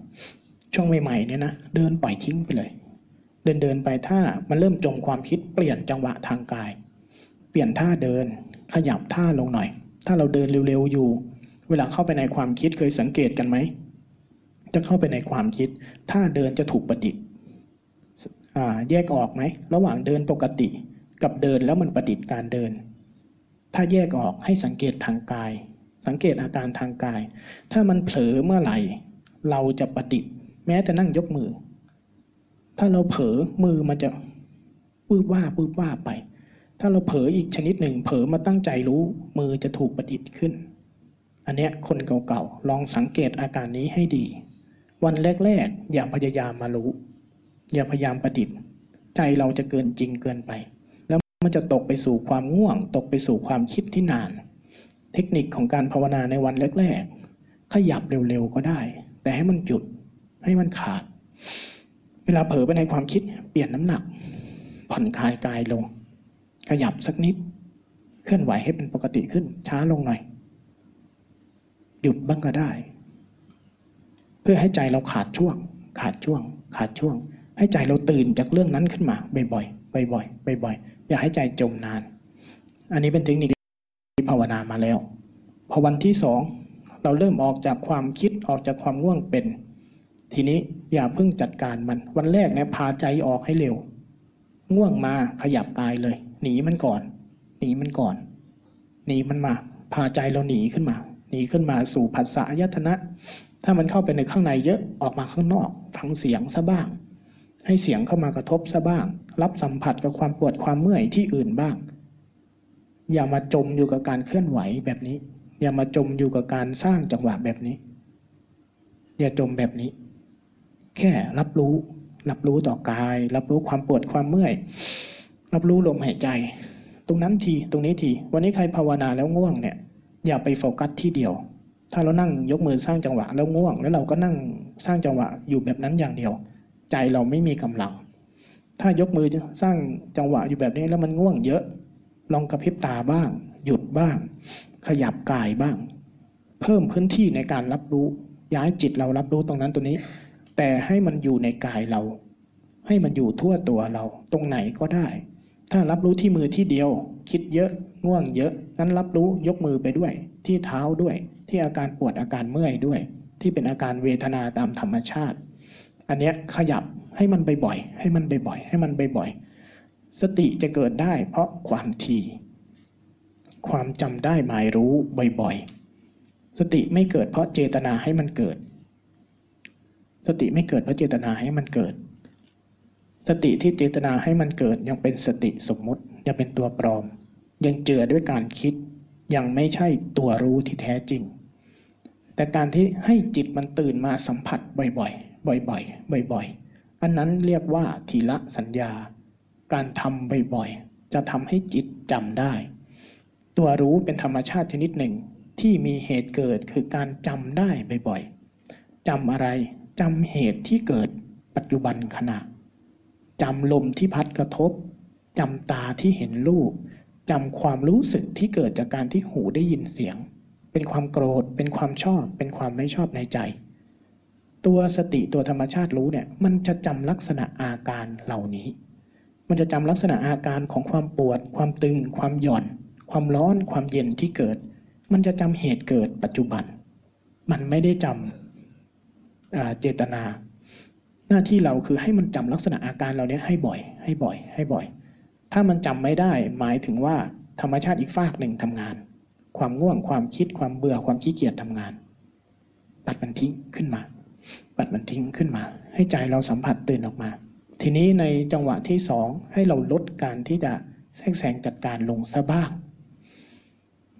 ช่วงใหม่ๆเนี่ยนะเดินปล่อยทิ้งไปเลย เดินเดินไปถ้ามันเริ่มจมความคิดเปลี่ยนจังหวะทางกาย เปลี่ยนท่าเดิน ขยับท่าลงหน่อย ถ้าเราเดินเร็วๆอยู่ เวลาเข้าไปในความคิดเคยสังเกตกันไหมจะเข้าไปในความคิดท่าเดินจะถูกประดิษฐ์แยกออกไหม ระหว่างเดินปกติกับเดินแล้วมันประดิษฐ์การเดิน ถ้าแยกออกให้สังเกตทางกาย สังเกตอาการทางกาย ถ้ามันเผลอเมื่อไหร่ เราจะประดิษฐ์แม้จะนั่งยกมือ ถ้าเราเผลอมือมันจะปื้บว่าปื้บว่าไป ถ้าเราเผลออีกชนิดหนึ่ง เผลอมาตั้งใจรู้มือจะถูกประดิษฐ์ขึ้น อันเนี้ยคนเก่าๆลองสังเกตอาการนี้ให้ดี วันแรกๆ อย่าพยายามมารู้ อย่าพยายามประดิษฐ์ ใจเราจะเกินจริงเกินไป แล้วมันจะตกไปสู่ความง่วง ตกไปสู่ความคิดที่นาน เทคนิคของการภาวนาในวันแรกๆขยับเร็วๆก็ได้ แต่ให้มันหยุดให้มันขาด เวลาเผลอไปในความคิดเปลี่ยนน้ำหนัก ผ่อนคลายกายลง ขยับสักนิด เคลื่อนไหวให้เป็นปกติขึ้นช้าลงหน่อย หยุดบ้างก็ได้ เพื่อให้ใจเราขาดช่วง ขาดช่วง ขาดช่วง ให้ใจเราตื่นจากเรื่องนั้นขึ้นมาบ่อยๆบ่อยๆบ่อยๆอย่าให้ใจจมนาน อันนี้เป็นเทคนิคที่ภาวนามาแล้ว พอวันที่สองเราเริ่มออกจากความคิดออกจากความง่วงเป็น ทีนี้อย่าเพิ่งจัดการมัน วันแรกเนี่ยพาใจออกให้เร็ว ง่วงมาขยับกายเลย หนีมันก่อน หนีมันก่อน หนีมันมา พาใจเราหนีขึ้นมา หนีขึ้นมาสู่ผัสสะอายตนะ ถ้ามันเข้าไปในข้างในเยอะออกมาข้างนอก ฟังเสียงซะบ้าง ให้เสียงเข้ามากระทบซะบ้าง รับสัมผัสกับความปวดความเมื่อยที่อื่นบ้าง อย่ามาจมอยู่กับการเคลื่อนไหวแบบนี้ อย่ามาจมอยู่กับการสร้างจังหวะแบบนี้ อย่าจมแบบนี้ แค่รับรู้ รับรู้ต่อกาย รับรู้ความปวดความเมื่อย รับรู้ลมหายใจ ตรงนั้นทีตรงนี้ที วันนี้ใครภาวนาแล้วง่วงเนี่ย อย่าไปโฟกัสที่เดียว ถ้าเรานั่งยกมือสร้างจังหวะแล้วง่วง แล้วเราก็นั่งสร้างจังหวะอยู่แบบนั้นอย่างเดียว ใจเราไม่มีกำลัง ถ้ายกมือสร้างจังหวะอยู่แบบนี้แล้วมันง่วงเยอะ ลองกระพริบตาบ้าง หยุดบ้าง ขยับกายบ้าง เพิ่มพื้นที่ในการรับรู้ ย้ายจิตเรารับรู้ตรงนั้นตรงนี้ แต่ให้มันอยู่ในกายเรา ให้มันอยู่ทั่วตัวเรา ตรงไหนก็ได้ ถ้ารับรู้ที่มือที่เดียว คิดเยอะ ง่วงเยอะงั้นรับรู้ยกมือไปด้วย ที่เท้าด้วย ที่อาการปวดอาการเมื่อยด้วย ที่เป็นอาการเวทนาตามธรรมชาติ อันเนี้ยขยับให้มันบ่อยๆให้มันบ่อยๆให้มันบ่อยๆสติจะเกิดได้เพราะความทีความจำได้หมายรู้บ่อยๆ สติไม่เกิดเพราะเจตนาให้มันเกิด สติไม่เกิดเพราะเจตนาให้มันเกิด สติที่เจตนาให้มันเกิดยังเป็นสติสมมุติยังเป็นตัวปลอม ยังเจือด้วยการคิดยังไม่ใช่ตัวรู้ที่แท้จริง แต่การที่ให้จิตมันตื่นมาสัมผัสบ่อยๆ บ่อยๆ บ่อยๆ อันนั้นเรียกว่าทีละสัญญา การทำบ่อยๆ จะทำให้จิตจำได้ ตัวรู้เป็นธรรมชาติชนิดหนึ่งที่มีเหตุเกิดคือการจำได้บ่อยๆจำอะไรจำเหตุที่เกิดปัจจุบันขณะจำลมที่พัดกระทบจำตาที่เห็นรูป จำความรู้สึกที่เกิดจากการที่หูได้ยินเสียง เป็นความโกรธ เป็นความชอบ เป็นความไม่ชอบในใจ ตัวสติตัวธรรมชาติรู้เนี่ย มันจะจำลักษณะอาการเหล่านี้ มันจะจำลักษณะอาการของความปวด ความตึง ความหย่อน ความร้อน ความเย็นที่เกิด มันจะจำเหตุเกิดปัจจุบัน มันไม่ได้จำเจตนา หน้าที่เราคือให้มันจำลักษณะอาการเหล่านี้ให้บ่อย ให้บ่อย ให้บ่อย ถ้ามันจำไม่ได้หมายถึงว่าธรรมชาติอีกฝากหนึ่งทำงาน ความง่วงความคิดความเบื่อความขี้เกียจทำงาน ตัดมันทิ้งขึ้นมาปัดมันทิ้งขึ้นมา ให้ใจเราสัมผัสตื่นออกมา ทีนี้ในจังหวะที่สองให้เราลดการที่จะแทรกแซงจัดการลงซะบ้าง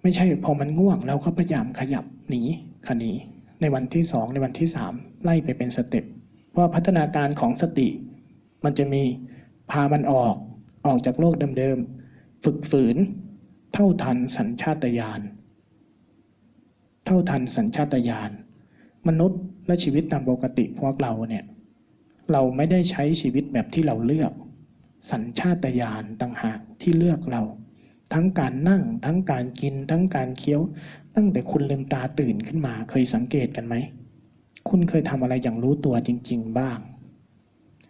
ไม่ใช่พอมันง่วงเราก็พยายามขยับหนีขนีในวันที่สองในวันที่สามไล่ไปเป็นสเต็ปเพราะพัฒนาการของสติ มันจะมีพามันออก ออกจากโลกเดิมๆ ฝึกฝืน เท่าทันสัญชาตญาณ เท่าทันสัญชาตญาณ มนุษย์และชีวิตตามปกติพวกเราเนี่ย เราไม่ได้ใช้ชีวิตแบบที่เราเลือก สัญชาตญาณต่างหากที่เลือกเรา ทั้งการนั่ง ทั้งการกิน ทั้งการเคี้ยว ตั้งแต่คุณลืมตาตื่นขึ้นมา เคยสังเกตกันไหม คุณเคยทำอะไรอย่างรู้ตัวจริง ๆ บ้าง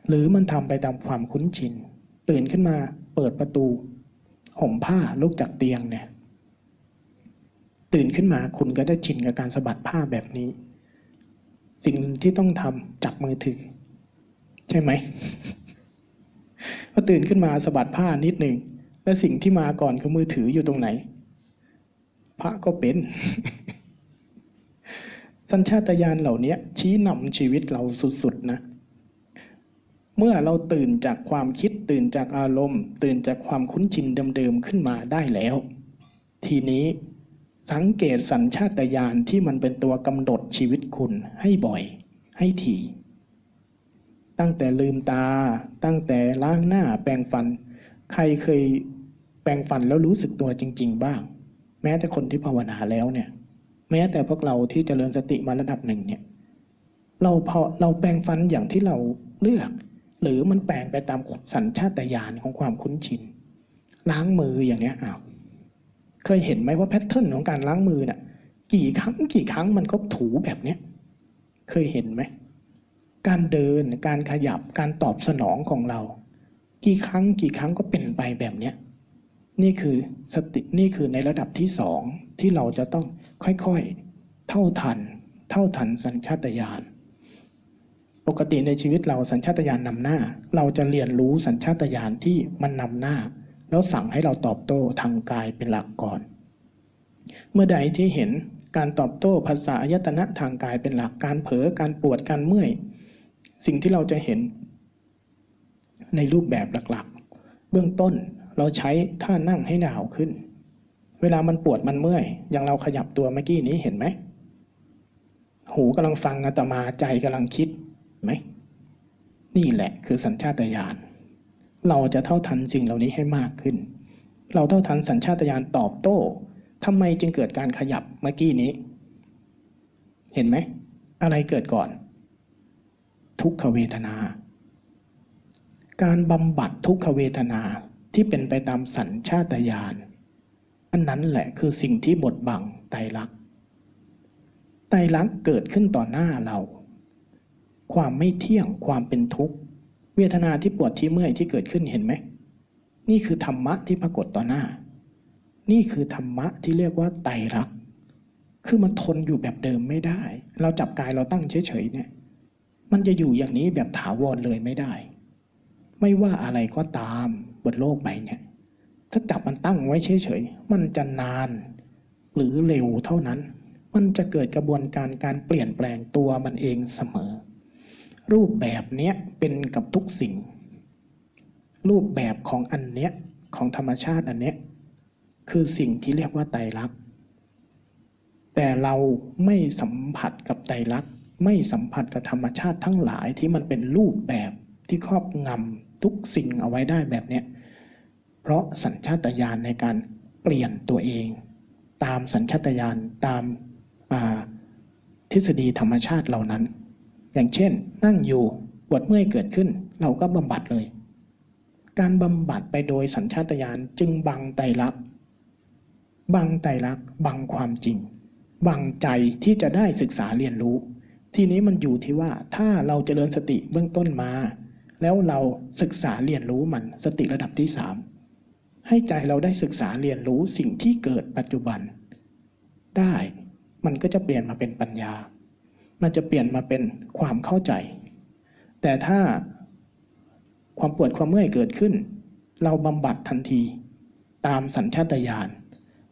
หรือมันทำไปตามความคุ้นชิน ตื่นขึ้นมาเปิดประตู ห่มผ้าลุกจากเตียงเนี่ย ตื่นขึ้นมาคุณก็ได้ชินกับการสะบัดผ้าแบบนี้ สิ่งที่ต้องทำจับมือถือ ใช่ไหมพอตื่นขึ้นมาสะบัดผ้านิดหนึ่งและสิ่งที่มาก่อนคือมือถืออยู่ตรงไหน พระก็เป็น สัญชาตญาณเหล่านี้ชี้นำชีวิตเราสุดๆนะ เมื่อเราตื่นจากความคิดตื่นจากอารมณ์ ตื่นจากความคุ้นชินเดิมๆขึ้นมาได้แล้ว ทีนี้สังเกตสัญชาตญาณที่มันเป็นตัวกำหนดชีวิตคุณให้บ่อย ให้ถี่ตั้งแต่ลืมตา ตั้งแต่ล้างหน้าแปรงฟัน ใครเคยแปรงฟันแล้วรู้สึกตัวจริง ๆ บ้าง แม้แต่คนที่ภาวนาแล้วเนี่ย แม้แต่พวกเราที่จเจริญสติมาระดับหนึ่งเนี่ย เราพอเราแปรงฟันอย่างที่เราเลือก หรือมันแปลงไปตามสัญชาตญาณของความคุ้นชิน ล้างมืออย่างเนี้ยอ้าวเคยเห็นไหมว่าแพทเทิร์นของการล้างมือเนี่ยกี่ครั้งกี่ครั้งมันก็ถูแบบเนี้ยเคยเห็นไหมการเดินการขยับการตอบสนองของเรา กี่ครั้งกี่ครั้งก็เป็นไปแบบเนี้ยนี่คือสตินี่คือในระดับที่สองที่เราจะต้องค่อยๆ เท่าทัน เท่าทันสัญชาตญาณ ปกติในชีวิตเราสัญชาตญาณนำหน้า เราจะเรียนรู้สัญชาตญาณที่มันนำหน้า แล้วสั่งให้เราตอบโต้ทางกายเป็นหลักก่อน เมื่อใดที่เห็นการตอบโต้ภาษาอายตนะทางกายเป็นหลักการเผลอการปวดการเมื่อย สิ่งที่เราจะเห็น ในรูปแบบหลักๆ เบื้องต้นเราใช้ท่านั่งให้หนาวขึ้น เวลามันปวดมันเมื่อย อย่างเราขยับตัวเมื่อกี้นี้เห็นไหม หูกำลังฟังอาตมาใจกำลังคิด ไหมนี่แหละคือสัญชาตญาณเราจะเท่าทันสิ่งเหล่านี้ให้มากขึ้น เราเท่าทันสัญชาตญาณตอบโต้ทำไมจึงเกิดการขยับเมื่อกี้นี้ เห็นไหม อะไรเกิดก่อน ทุกขเวทนา การบำบัดทุกขเวทนาที่เป็นไปตามสัญชาตญาณอันนั้นแหละคือสิ่งที่บดบังไตรลักษณ์ไตรลักษณ์เกิดขึ้นต่อหน้าเรา ความไม่เที่ยงความเป็นทุกข์ เวทนาที่ปวดที่เมื่อยที่เกิดขึ้นเห็นไหม นี่คือธรรมะที่ปรากฏต่อหน้า นี่คือธรรมะที่เรียกว่าไตรลักษณ์คือมันทนอยู่แบบเดิมไม่ได้ เราจับกายเราตั้งเฉยๆเนี่ย มันจะอยู่อย่างนี้แบบถาวรเลยไม่ได้ ไม่ว่าอะไรก็ตามบนโลกใบเนี่ยถ้าจับมันตั้งไว้เฉยๆ มันจะนาน หรือเร็วเท่านั้น มันจะเกิดกระบวนการการเปลี่ยนแปลงตัวมันเองเสมอ รูปแบบเนี้ยเป็นกับทุกสิ่ง รูปแบบของอันเนี้ยของธรรมชาติอันเนี้ยคือสิ่งที่เรียกว่าไตรลักษณ์แต่เราไม่สัมผัสกับไตรลักษณ์ไม่สัมผัสกับธรรมชาติทั้งหลายที่มันเป็นรูปแบบที่ครอบงำทุกสิ่งเอาไว้ได้แบบเนี้ยเพราะสัญชาตญาณในการเปลี่ยนตัวเอง ตามสัญชาตญาณตามทฤษฎีธรรมชาติเหล่านั้น อย่างเช่น นั่งอยู่ปวดเมื่อยเกิดขึ้น เราก็บำบัดเลย การบำบัดไปโดยสัญชาตญาณจึงบังไตรลักษณ์บังไตรลักษณ์บังความจริง บังใจที่จะได้ศึกษาเรียนรู้ ทีนี้มันอยู่ที่ว่าถ้าเราจเจริญสติเบื้องต้นมา แล้วเราศึกษาเรียนรู้มันสติระดับที่สามให้ใจเราได้ศึกษาเรียนรู้สิ่งที่เกิดปัจจุบัน ได้ มันก็จะเปลี่ยนมาเป็นปัญญา มันจะเปลี่ยนมาเป็นความเข้าใจ แต่ถ้าความปวดความเมื่อยเกิดขึ้น เราบำบัดทันทีตามสัญชาตญาณ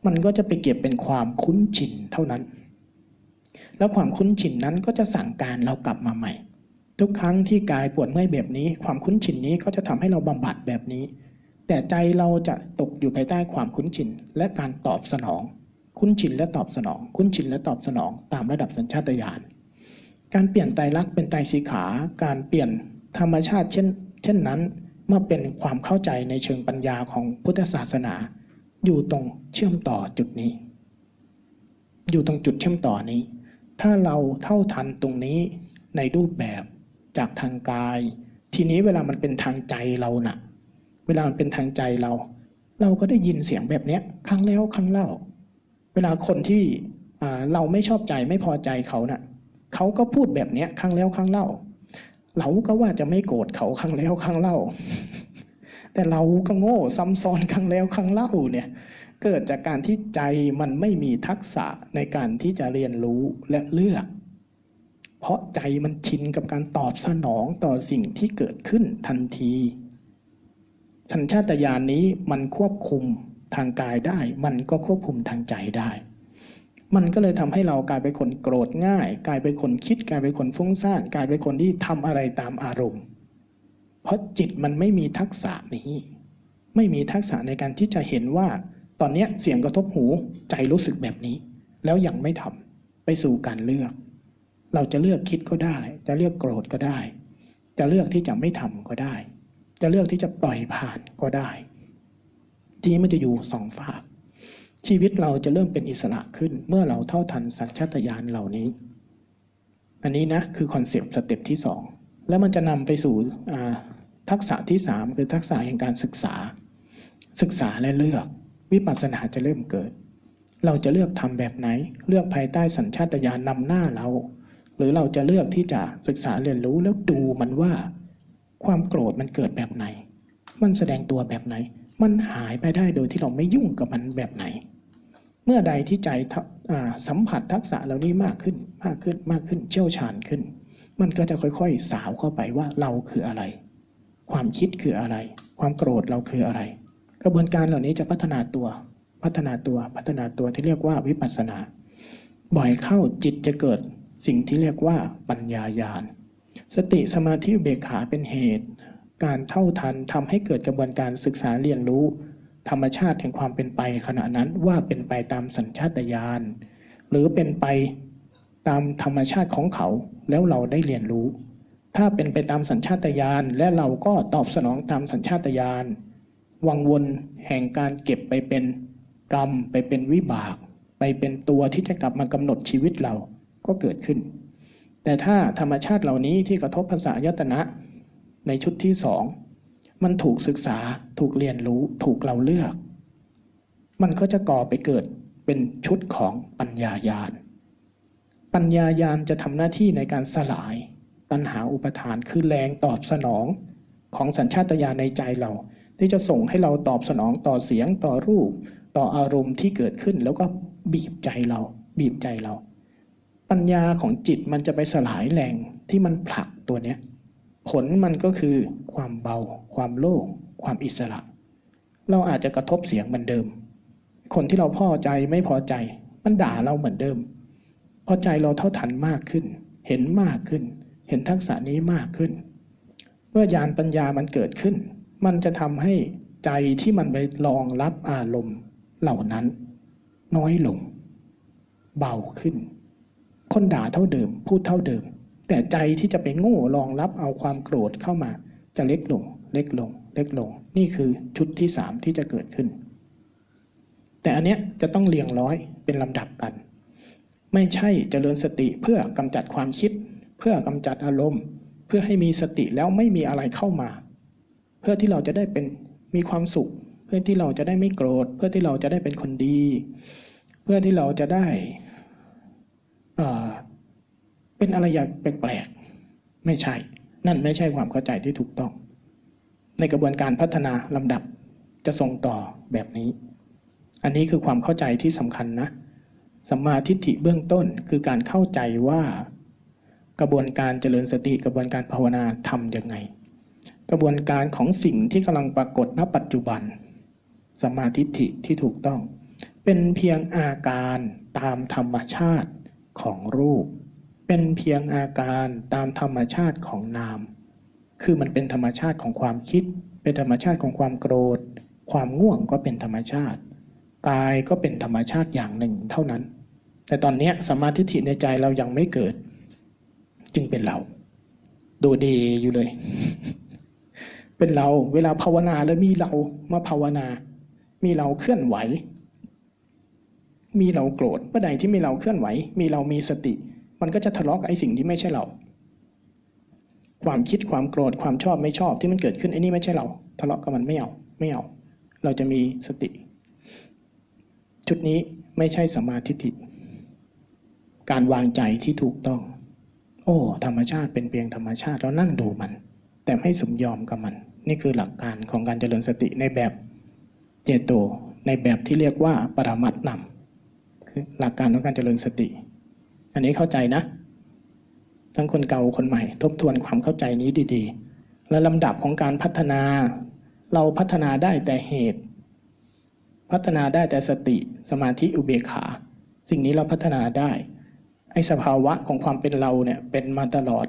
มันก็จะไปเก็บเป็นความคุ้นชินเท่านั้น แล้วความคุ้นชินนั้นก็จะสั่งการเรากลับมาใหม่ ทุกครั้งที่กายปวดเมื่อยแบบนี้ ความคุ้นชินนี้ก็จะทำให้เราบำบัดแบบนี้ แต่ใจเราจะตกอยู่ภายใต้ความคุ้นชินและการตอบสนอง คุ้นชินและตอบสนอง คุ้นชินและตอบสนองตามระดับสัญชาตญาณ การเปลี่ยนไตรลักษณ์เป็นไตรสีขา การเปลี่ยนธรรมชาติเช่น เช่นนั้นเมื่อเป็นความเข้าใจในเชิงปัญญาของพุทธศาสนา อยู่ตรงเชื่อมต่อจุดนี้ อยู่ตรงจุดเชื่อมต่อนี้ ถ้าเราเท่าทันตรงนี้ในรูปแบบจากทางกาย ทีนี้เวลามันเป็นทางใจเรานะ่ะ เวลามันเป็นทางใจเรา เราก็ได้ยินเสียงแบบเนี้ยครั้งแล้วครั้งเล่า เวลาคนที่เราไม่ชอบใจไม่พอใจเขานะ่ะ เขาก็พูดแบบเนี้ยครั้งแล้วครั้งเล่า เราก็ว่าจะไม่โกรธเขาครั้งแล้วครั้งเล่า แต่เราก็โง่ซ้ำซ้อนครั้งแล้วครั้งเล่าเนี่ย เกิดจากการที่ใจมันไม่มีทักษะในการที่จะเรียนรู้และเลือก เพราะใจมันชินกับการตอบสนองต่อสิ่งที่เกิดขึ้นทันที สัญชาตญาณนนี้มันควบคุมทางกายได้ มันก็ควบคุมทางใจได้ มันก็เลยทำให้เรากลายเป็นคนโกรธง่าย กลายเป็นคนคิด กลายเป็นคนฟุ้งซ่านกลายเป็นคนที่ทำอะไรตามอารมณ์ เพราะจิตมันไม่มีทักษะนี้ ไม่มีทักษะในการที่จะเห็นว่า ตอนนี้เสียงกระทบหูใจรู้สึกแบบนี้ แล้วยังไม่ทำไปสู่การเลือก เราจะเลือกคิดก็ได้ จะเลือกโกรธก็ได้ จะเลือกที่จะไม่ทำก็ได้ จะเลือกที่จะปล่อยผ่านก็ได้ ทีนี้มันจะอยู่สองฟาก ชีวิตเราจะเริ่มเป็นอิสระขึ้นเมื่อเราเท่าทันสัญชาตญาณเหล่านี้ อันนี้นะคือ concept step ที่สองแล้วมันจะนำไปสู่ทักษะที่สามคือทักษะแห่งการศึกษา ศึกษาและเลือก วิปัสสนาจะเริ่มเกิด เราจะเลือกทำแบบไหน เลือกภายใต้สัญชาตญาณนำหน้าเรา หรือเราจะเลือกที่จะศึกษาเรียนรู้แล้วดูมันว่า ความโกรธมันเกิดแบบไหน มันแสดงตัวแบบไหน มันหายไปได้โดยที่เราไม่ยุ่งกับมันแบบไหน เมื่อใดที่ใจสัมผัสทักษะเหล่านี้มากขึ้นมากขึ้นมากขึ้นเชี่ยวชาญขึ้น มันก็จะค่อยๆ สาวเข้าไปว่าเราคืออะไร ความคิดคืออะไร ความโกรธเราคืออะไร กระบวนการเหล่านี้จะพัฒนาตัว พัฒนาตัวพัฒนาตัวที่เรียกว่าวิปัสสนา บ่อยเข้าจิตจะเกิดสิ่งที่เรียกว่าปัญญายาณสติสมาธิเบกขาเป็นเหตุ การเท่าทันทำให้เกิดกระบวนการศึกษาเรียนรู้ ธรรมชาติแห่งความเป็นไปขณะนั้นว่าเป็นไปตามสัญชาตญาณหรือเป็นไปตามธรรมชาติของเขาแล้วเราได้เรียนรู้ ถ้าเป็นไปตามสัญชาตญาณและเราก็ตอบสนองตามสัญชาตญาณวังวนแห่งการเก็บไปเป็นกรรม ไปเป็นวิบาก ไปเป็นตัวที่จะกลับมากำหนดชีวิตเราก็เกิดขึ้น แต่ถ้าธรรมชาติเหล่านี้ที่กระทบภาษายตนะ ในชุดที่สองมันถูกศึกษาถูกเรียนรู้ถูกเราเลือก มันก็จะก่อไปเกิดเป็นชุดของปัญญายาณ ปัญญายาณจะทำหน้าที่ในการสลายตัณหาอุปทานคือแรงตอบสนองของสัญชาตญาณในใจเรา ที่จะส่งให้เราตอบสนองต่อเสียงต่อรูป ต่ออารมณ์ที่เกิดขึ้นแล้วก็บีบใจเรา บีบใจเรา ปัญญาของจิตมันจะไปสลายแรงที่มันผลักตัวเนี้ย ผลมันก็คือความเบา ความโล่ง ความอิสระ เราอาจจะกระทบเสียงเหมือนเดิม คนที่เราพอใจไม่พอใจ มันด่าเราเหมือนเดิม พอใจเราเท่าทันมากขึ้น เห็นมากขึ้น เห็นทักษะนี้มากขึ้น เมื่อยานปัญญามันเกิดขึ้น มันจะทำให้ใจที่มันไปรองรับอารมณ์เหล่านั้น น้อยลง เบาขึ้น คนด่าเท่าเดิม พูดเท่าเดิม แต่ใจที่จะไปโง่รองรับเอาความโกรธเข้ามา จะเล็กลง เล็กลง เล็กลง นี่คือชุดที่สามที่จะเกิดขึ้น แต่อันเนี้ยจะต้องเรียงร้อยเป็นลำดับกัน ไม่ใช่เจริญสติเพื่อกำจัดความคิด เพื่อกำจัดอารมณ์ เพื่อให้มีสติแล้วไม่มีอะไรเข้ามา เพื่อที่เราจะได้เป็นมีความสุข เพื่อที่เราจะได้ไม่โกรธ เพื่อที่เราจะได้เป็นคนดี เพื่อที่เราจะได้ เป็นอะไรอย่างแปลกๆไม่ใช่ นั่นไม่ใช่ความเข้าใจที่ถูกต้อง ในกระบวนการพัฒนาลำดับจะส่งต่อแบบนี้ อันนี้คือความเข้าใจที่สำคัญนะสัมมาทิฏฐิเบื้องต้นคือการเข้าใจว่ากระบวนการเจริญสติกระบวนการภาวนาทำยังไง กระบวนการของสิ่งที่กำลังปรากฏณปัจจุบันสัมมาทิฏฐิที่ถูกต้อง เป็นเพียงอาการตามธรรมชาติของรูป เป็นเพียงอาการตามธรรมชาติของนาม คือมันเป็นธรรมชาติของความคิด เป็นธรรมชาติของความโกรธ ความง่วงก็เป็นธรรมชาติ กายก็เป็นธรรมชาติอย่างหนึ่งเท่านั้น แต่ตอนนี้สมาธิิในใจเรายังไม่เกิด จึงเป็นเรา ดูดีอยู่เลย เป็นเราเวลาภาวนาแล้วมีเรามาภาวนา มีเราเคลื่อนไหว มีเราโกรธเมื่อใดที่มีเราเคลื่อนไหว มีเรามีสติ มันก็จะทะเลาะกับไอ้สิ่งที่ไม่ใช่เรา ความคิดความโกรธความชอบไม่ชอบที่มันเกิดขึ้นไอ้นี่ไม่ใช่เรา ทะเลาะกับมันไม่เอาไม่เอา เราจะมีสติ ชุดนี้ไม่ใช่สมาธิิการวางใจที่ถูกต้อง โอ้ ธรรมชาติเป็นเพียงธรรมชาติเรานั่งดูมัน แต่ไม่สมยอมกับมัน นี่คือหลักการของการเจริญสติในแบบเจโตในแบบที่เรียกว่าปรามัดนำคือหลักการของการเจริญสติ อันนี้เข้าใจนะ ทั้งคนเก่าคนใหม่ ทบทวนความเข้าใจนี้ดีๆ และลำดับของการพัฒนา เราพัฒนาได้แต่เหตุ พัฒนาได้แต่สติ สมาธิอุเบกขา สิ่งนี้เราพัฒนาได้ไอ้สภาวะของความเป็นเราเนี่ยเป็นมาตลอด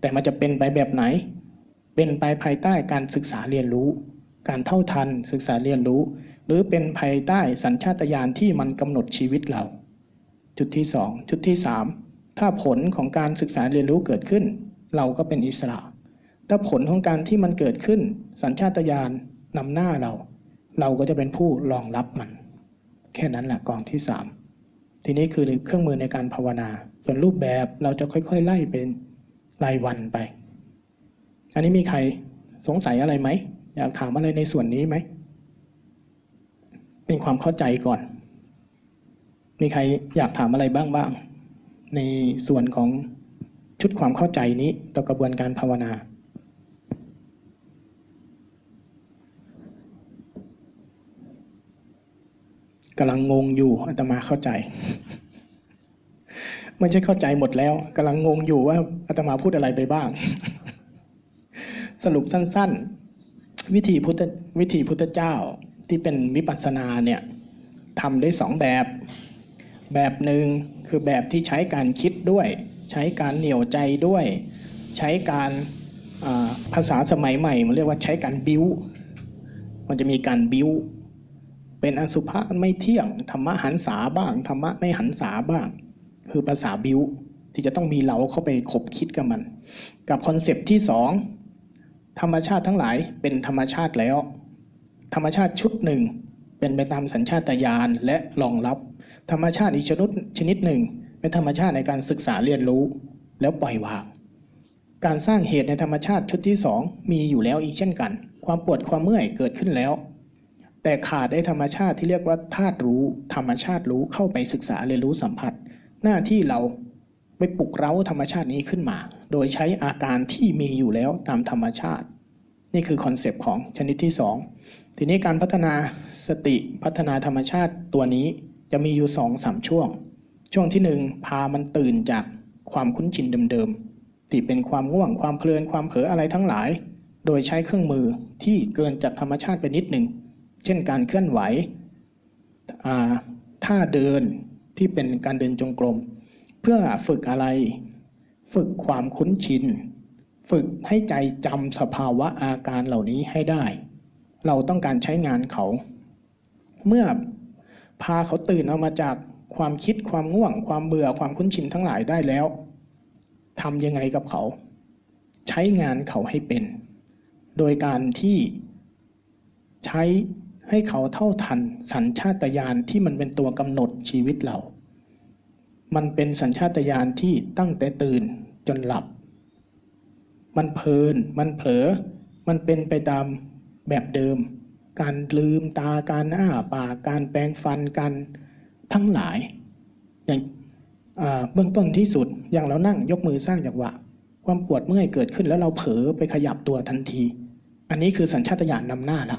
แต่มันจะเป็นไปแบบไหน เป็นไปภายใต้การศึกษาเรียนรู้ การเท่าทันศึกษาเรียนรู้ หรือเป็นภายใต้สัญชาตญาณที่มันกำหนดชีวิตเรา จุดที่สองจุดที่สามถ้าผลของการศึกษาเรียนรู้เกิดขึ้น เราก็เป็นอิสระ ถ้าผลของการที่มันเกิดขึ้น สัญชาตญาณนำหน้าเรา เราก็จะเป็นผู้รองรับมัน แค่นั้นแหละกองที่สามทีนี้คือเครื่องมือในการภาวนา ส่วนรูปแบบเราจะค่อยๆ ไล่เป็นรายวันไป อันนี้มีใครสงสัยอะไรไหม อยากถามอะไรในส่วนนี้ไหม เป็นความเข้าใจก่อน มีใครอยากถามอะไรบ้างบ้าง ในส่วนของชุดความเข้าใจนี้ต่อกระบวนการภาวนากำลังงงอยู่อาตมาเข้าใจ ไม่ใช่เข้าใจหมดแล้วกำลังงงอยู่ว่าอาตมาพูดอะไรไปบ้าง สรุปสั้น ๆ วิธีพุทธวิธีพุทธเจ้าที่เป็นวิปัสสนาเนี่ยทำได้สองแบบ แบบหนึ่งคือแบบที่ใช้การคิดด้วย ใช้การเหนี่ยวใจด้วย ใช้การภาษาสมัยใหม่มันเรียกว่าใช้การบิ้วมันจะมีการบิ้วเป็นอสุภะไม่เที่ยงธรรมะหันษาบ้างธรรมะไม่หันษาบ้าง คือภาษาบิวที่จะต้องมีเราเข้าไปขบคิดกับมัน กับคอนเซปที่สองธรรมชาติทั้งหลายเป็นธรรมชาติแล้ว ธรรมชาติชุดหนึ่งเป็นไปตามสัญชาตญาณและรองรับ ธรรมชาติอีกชนิดชนิดหนึ่ง เป็นธรรมชาติในการศึกษาเรียนรู้ แล้วปล่อยวาง การสร้างเหตุในธรรมชาติชุดที่สองมีอยู่แล้วอีกเช่นกัน ความปวดความเมื่อยเกิดขึ้นแล้ว แต่ขาดได้ธรรมชาติที่เรียกว่าธาตุรู้ ธรรมชาติรู้เข้าไปศึกษาเรียนรู้สัมผัส หน้าที่เราไปปลุกเร้าธรรมชาตินี้ขึ้นมา โดยใช้อาการที่มีอยู่แล้วตามธรรมชาติ นี่คือ concept ของชนิดที่สองทีนี้การพัฒนาสติพัฒนาธรรมชาติตัวนี้ จะมีอยู่สองสามช่วง ช่วงที่หนึ่งพามันตื่นจากความคุ้นชินเดิมๆที่เป็นความง่วงความเพลินความเผลออะไรทั้งหลาย โดยใช้เครื่องมือที่เกินจากธรรมชาติไปนิดหนึ่ง เช่นการเคลื่อนไหวท่าเดินที่เป็นการเดินจงกรม เพื่อฝึกอะไร ฝึกความคุ้นชิน ฝึกให้ใจจำสภาวะอาการเหล่านี้ให้ได้ เราต้องการใช้งานเขา เมื่อ พาเขาตื่นออกมาจากความคิดความง่วง ความเบื่อความคุ้นชินทั้งหลายได้แล้วทำยังไงกับเขา ใช้งานเขาให้เป็น โดยการที่ใช้ให้เขาเท่าทันสัญชาตญาณที่มันเป็นตัวกำหนดชีวิตเรา มันเป็นสัญชาตญาณที่ตั้งแต่ตื่นจนหลับ มันเพลิน มันเผลอ มันเป็นไปตามแบบเดิม การลืมตาการอ้าปากการแปรงฟันกันทั้งหลาย อย่างเบื้องต้นที่สุดอย่างเรานั่งยกมือสร้างจังหวะ ความปวดเมื่อยเกิดขึ้นแล้วเราเผลอไปขยับตัวทันที อันนี้คือสัญชาตญาณนนำหน้าละ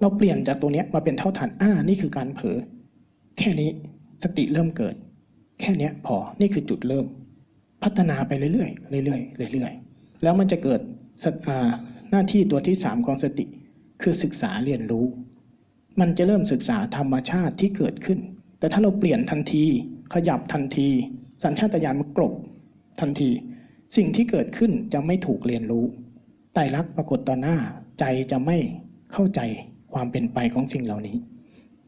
เราเปลี่ยนจากตัวนี้มาเป็นเท่าฐานอ่านี่คือการเผลอแค่นี้สติเริ่มเกิด แค่นี้พอนี่คือจุดเริ่ม พัฒนาไปเรื่อยๆเรื่อยๆเรื่อยๆแล้วมันจะเกิดหน้าที่ตัวที่สามของสติ คือศึกษาเรียนรู้ มันจะเริ่มศึกษาธรรมชาติที่เกิดขึ้น แต่ถ้าเราเปลี่ยนทันที ขยับทันที สัญชาตญาณมันกลบทันที สิ่งที่เกิดขึ้นจะไม่ถูกเรียนรู้ไตรลักษณ์ปรากฏต่อหน้าใจจะไม่เข้าใจความเป็นไปของสิ่งเหล่านี้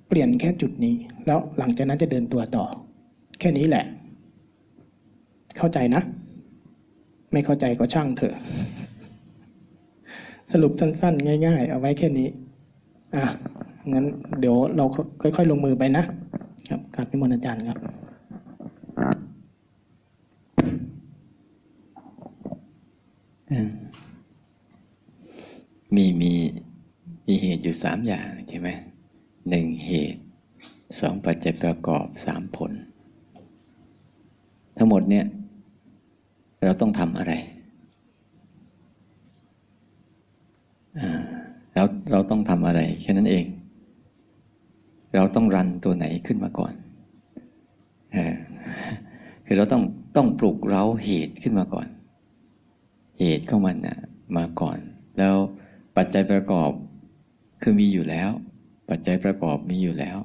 เปลี่ยนแค่จุดนี้ แล้วหลังจากนั้นจะเดินตัวต่อ แค่นี้แหละ เข้าใจนะ ไม่เข้าใจก็ช่างเถอะ สรุปสั้นๆ ง่าย ๆ เอาไว้แค่นี้ อะงั้นเดี๋ยวเราค่อย ๆ ลงมือไปนะครับกราบพิมพ์อาจารย์ครับมีมีมีเหตุอยู่สามอย่างใช่ไหมหนึ่งเหตุสองปัจจัยประกอบสามผล ทั้งหมดเนี่ย เราต้องทำอะไร เราเราต้องทำอะไรแค่นั้นเอง เราต้องรันตัวไหนขึ้นมาก่อนคือเราต้องต้องปลุกเร้าเหตุขึ้นมาก่อน เหตุของมันนะมาก่อน แล้วปัจจัยประกอบคือมีอยู่แล้ว ปัจจัยประกอบมีอยู่แล้ว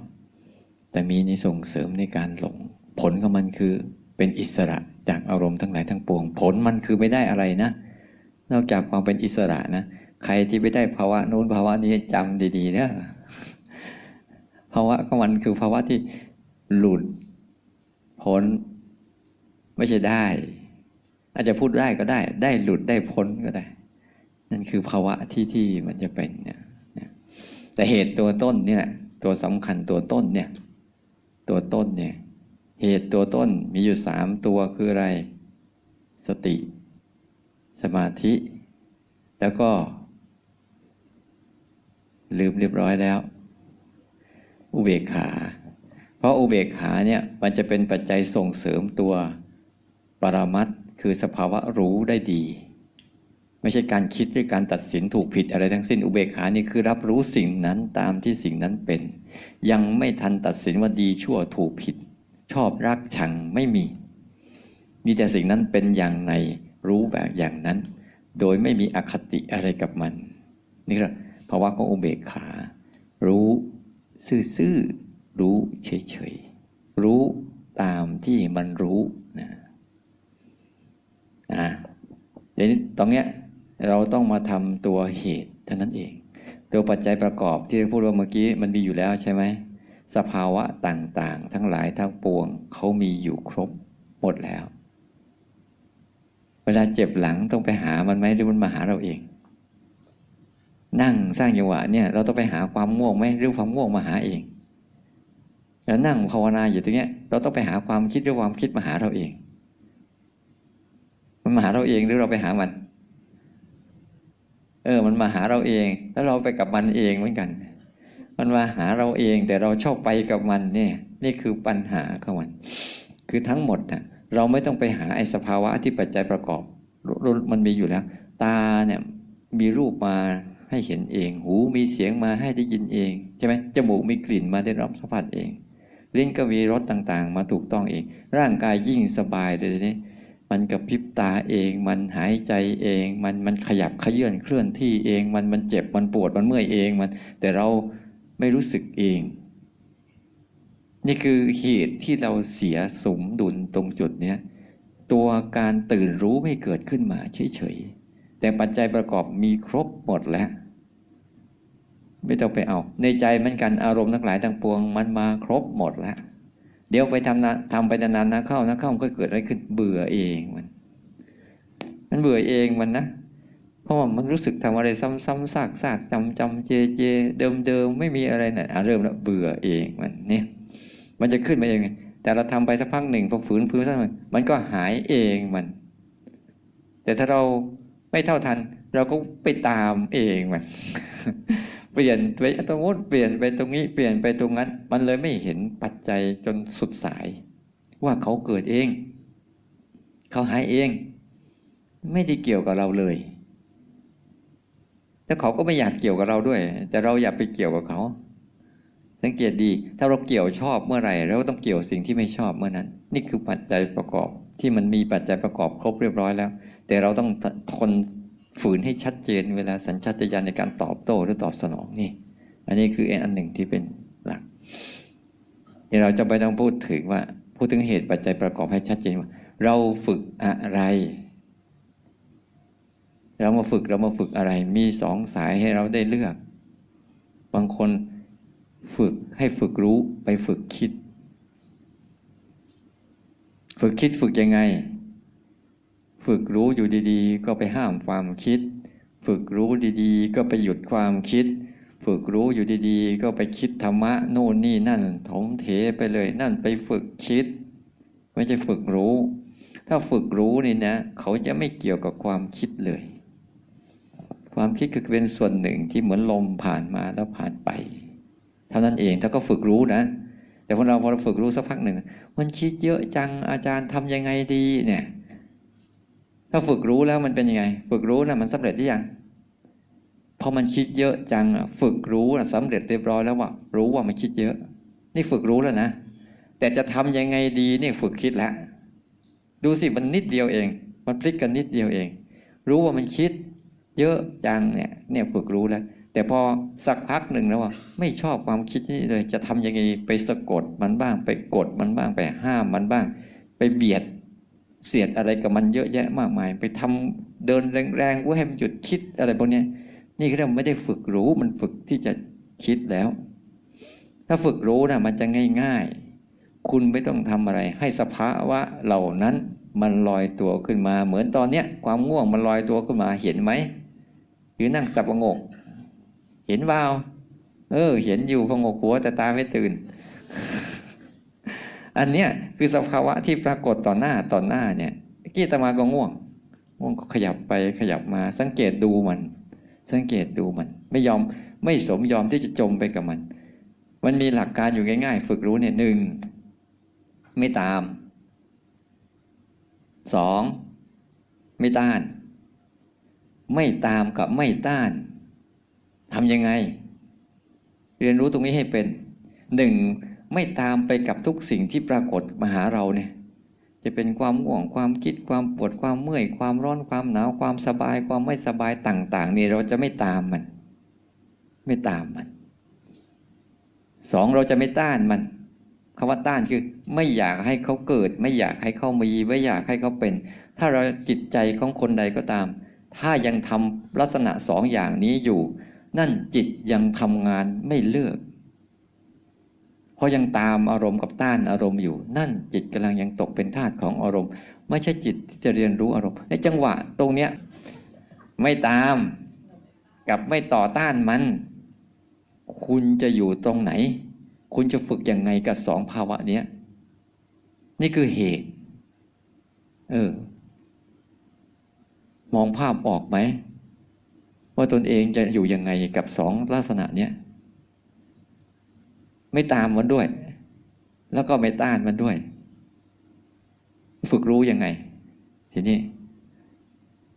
แต่มีในส่งเสริมในการหลง ผลของมันคือเป็นอิสระจากอารมณ์ทั้งหลายทั้งปวง ผลมันคือไม่ได้อะไรนะ นอกจากความเป็นอิสระนะ ใครที่ไม่ได้ภาวะนู้นภาวะนี้จำดีๆนะภาวะของมันคือภาวะที่หลุดพ้น ไม่ใช่ได้ อาจจะพูดได้ก็ได้ ได้หลุดได้พ้นก็ได้ นั่นคือภาวะที่ที่มันจะเป็นเนี่ยแต่เหตุตัวต้นเนี่ยตัวสำคัญตัวต้นเนี่ย ตัวต้นเนี่ย เหตุตัวต้นมีอยู่สามตัวคืออะไร สติ สมาธิ แล้วก็ ลืมเรียบร้อยแล้ว อุเบกขา เพราะอุเบกขาเนี่ยมันจะเป็นปัจจัยส่งเสริมตัวปรมัตคือสภาวะรู้ได้ดี ไม่ใช่การคิดด้วยการตัดสินถูกผิดอะไรทั้งสิ้นอุเบกขานี่คือรับรู้สิ่งนั้นตามที่สิ่งนั้นเป็น ยังไม่ทันตัดสินว่าดีชั่วถูกผิด ชอบรักชังไม่มี มีแต่สิ่งนั้นเป็นอย่างในรู้แบบอย่างนั้น โดยไม่มีอคติอะไรกับมัน นี่แห ละภาวะของอุเบกขา รู้ซื่อๆรู้เฉยๆรู้ตามที่มันรู้นะอ่าเดี๋ยวตรงเนี้ยเราต้องมาทำตัวเหตุเท่านั้นเอง ตัวปัจจัยประกอบที่พูดว่าเมื่อกี้มันมีอยู่แล้วใช่ไหมสภาวะต่างๆ ทั้งหลายทั้งปวงเขามีอยู่ครบหมดแล้ว เวลาเจ็บหลังต้องไปหามันไหมหรือมันมาหาเราเอง นั่งสร้างจังหวะเนี่ย เราต้องไปหาความง่วงไหมหรือความง่วงมาหาเองแล้วนั่งภาวนาอยู่ตรงเนี้ย เราต้องไปหาความคิดหรือความคิดมาหาเราเอง มันมาหาเราเองหรือเราไปหามัน เออ มันมาหาเราเอง แล้วเราไปกับมันเองเหมือนกัน มันมาหาเราเอง แต่เราชอบไปกับมันเนี่ย นี่คือปัญหาของมัน คือทั้งหมดนะเราไม่ต้องไปหาไอ้สภาวะที่ปัจจัยประกอบ มันมีอยู่แล้ว ตาเนี่ยมีรูปมา ให้เห็นเอง หูมีเสียงมาให้ได้ยินเองใช่ไหมจมูกมีกลิ่นมาได้รับสัมผัสเองลิ้นก็มีรสต่างๆ มาถูกต้องเอง ร่างกายยิ่งสบายเลยนี่มันกระพริบตาเอง มันหายใจเอง มันมันขยับขยื่นเคลื่อนที่เอง มันมันเจ็บมันปวดมันเมื่อยเองมัน แต่เราไม่รู้สึกเอง นี่คือเหตุที่เราเสียสมดุลตรงจุดเนี้ยตัวการตื่นรู้ไม่เกิดขึ้นมาเฉยๆแต่ปัจจัยประกอบมีครบหมดแล้ว ไม่ต้องไปเอา ในใจมันกันอารมณ์ทั้งหลายทั้งปวง มันมาครบหมดแล้วเดี๋ยวไปทำนะทำไปนานๆนะเข้านะเข้ามันก็เกิดอะไรขึ้นเบื่อเองมัน มันเบื่อเองมันนะเพราะว่ามันรู้สึกทำอะไรซ้ำๆซากๆจำจำเจเจ เดิมเดิมไม่มีอะไรนะ่ะเริ่มแล้วเบื่อเองมันเนี่ย มันจะขึ้นมาอย่างไงแต่เราทำไปสักพักหนึ่งพอฝืนพื้นสักมันมันก็หายเองมัน แต่ถ้าเราไม่เท่าทัน เราก็ไปตามเองมัน เปลี่ยนไปตรงนู้นเปลี่ยนไปตรงนี้เปลี่ยนไปตรงนั้น มันเลยไม่เห็นปัจจัยจนสุดสาย ว่าเขาเกิดเอง เขาหายเอง ไม่ได้เกี่ยวกับเราเลยแล้วเขาก็ไม่อยากเกี่ยวกับเราด้วย แต่เราอย่าไปเกี่ยวกับเขา สังเกตดี ถ้าเราเกี่ยวชอบเมื่อไหร่เราก็ต้องเกี่ยวสิ่งที่ไม่ชอบเมื่อนั้น นี่คือปัจจัยประกอบที่มันมีปัจจัยประกอบครบเรียบร้อยแล้ว แต่เราต้องทน ฝืนให้ชัดเจนเวลาสัญชาตญาณในการตอบโต้หรือตอบสนองนี่ อันนี้คืออันหนึ่งที่เป็นหลักเดี๋ยวเราจะไปต้องพูดถึงว่า พูดถึงเหตุปัจจัยประกอบให้ชัดเจนว่า เราฝึกอะไร เรามาฝึกเรามาฝึกอะไร มีสองสายให้เราได้เลือก บางคนฝึกให้ฝึกรู้ไปฝึกคิด ฝึกคิดฝึกยังไง ฝึกรู้อยู่ดีๆ ก็ไปห้ามความคิด ฝึกรู้ดีๆ ก็ไปหยุดความคิด ฝึกรู้อยู่ดีๆ ก็ไปคิดธรรมะโน่นนี่นั่นถมเถไปเลยนั่นไปฝึกคิด ไม่ใช่ฝึกรู้ ถ้าฝึกรู้นี่นะ เขาจะไม่เกี่ยวกับความคิดเลย ความคิดคือเป็นส่วนหนึ่งที่เหมือนลมผ่านมาแล้วผ่านไป เท่านั้นเองถ้าก็ฝึกรู้นะ แต่พอเราพอเราฝึกรู้สักพักหนึ่งมันคิดเยอะจังอาจารย์ทำยังไงดีเนี่ย ถ้าฝึกรู้แล้วมันเป็นยังไง ฝึกรู้นะมันสำเร็จหรือยังพอมันคิดเยอะจังฝึกรู้นะสำเร็จเรียบร้อยแล้วว่ารู้ว่ามันคิดเยอะ นี่ฝึกรู้แล้วนะแต่จะทำยังไงดีนี่ฝึกคิดแล้วดูสิมันนิดเดียวเอง มันพลิกกันนิดเดียวเอง รู้ว่ามันคิด เยอะจังเนี่ย เนี่ยฝึกรู้แล้วแต่พอสักพักหนึ่งแล้วว่าไม่ชอบความคิดนี้เลย จะทำยังไงไปสะกดมันบ้าง ไปกดมันบ้างไปห้ามมันบ้าง ไปเบียด เสียดอะไรกับมันเยอะแยะมากมาย ไปทำเดินแรงๆว่าให้มันหยุดคิดอะไรพวกนี้นี่เขาเรียกไม่ได้ฝึกรู้มันฝึกที่จะคิดแล้ว ถ้าฝึกรู้นะมันจะง่าย ๆ คุณไม่ต้องทำอะไร ให้สภาวะเหล่านั้นมันลอยตัวขึ้นมา เหมือนตอนเนี้ยความง่วงมันลอยตัวขึ้นมาเห็นไหมหรือนั่งสับประงก เห็นว่าวเออ เห็นอยู่พงกหัวแต่ตาไม่ตื่น อันเนี้ยคือสภาวะที่ปรากฏต่อหน้าต่อหน้าเนี่ยกี้ตมาก็ง่วง ง่วงก็ขยับไปขยับมา สังเกตดูมัน สังเกตดูมัน ไม่ยอมไม่สมยอมที่จะจมไปกับมัน มันมีหลักการอยู่ง่าย ๆ ฝึกรู้เนี่ยหนึ่งไม่ตามสองไม่ต้าน ไม่ตามกับไม่ต้านทำยังไง เรียนรู้ตรงนี้ให้เป็นหนึ่ง ไม่ตามไปกับทุกสิ่งที่ปรากฏมาหาเราเนี่ย จะเป็นความห่วงความคิดความปวดความเมื่อยความร้อนความหนาวความสบายความไม่สบายต่าง ๆ นี่เราจะไม่ตามมัน ไม่ตามมันสองเราจะไม่ต้านมันคำว่าต้านคือ ไม่อยากให้เขาเกิด ไม่อยากให้เขามีไม่อยากให้เขาเป็น ถ้าเราจิตใจของคนใดก็ตาม ถ้ายังทำลักษณะสองอย่างนี้อยู่ นั่นจิตยังทำงานไม่เลือก เพราะยังตามอารมณ์กับต้านอารมณ์อยู่ นั่นจิตกำลังยังตกเป็นทาสของอารมณ์ ไม่ใช่จิตที่จะเรียนรู้อารมณ์ในจังหวะตรงเนี้ยไม่ตามกับไม่ต่อต้านมัน คุณจะอยู่ตรงไหน คุณจะฝึกยังไงกับสองภาวะเนี้ยนี่คือเหตุ เออ มองภาพออกไหม ว่าตนเองจะอยู่ยังไงกับสองลักษณะเนี้ย ไม่ตามมันด้วย แล้วก็ไม่ต้านมันด้วย ฝึกรู้ยังไง ทีนี้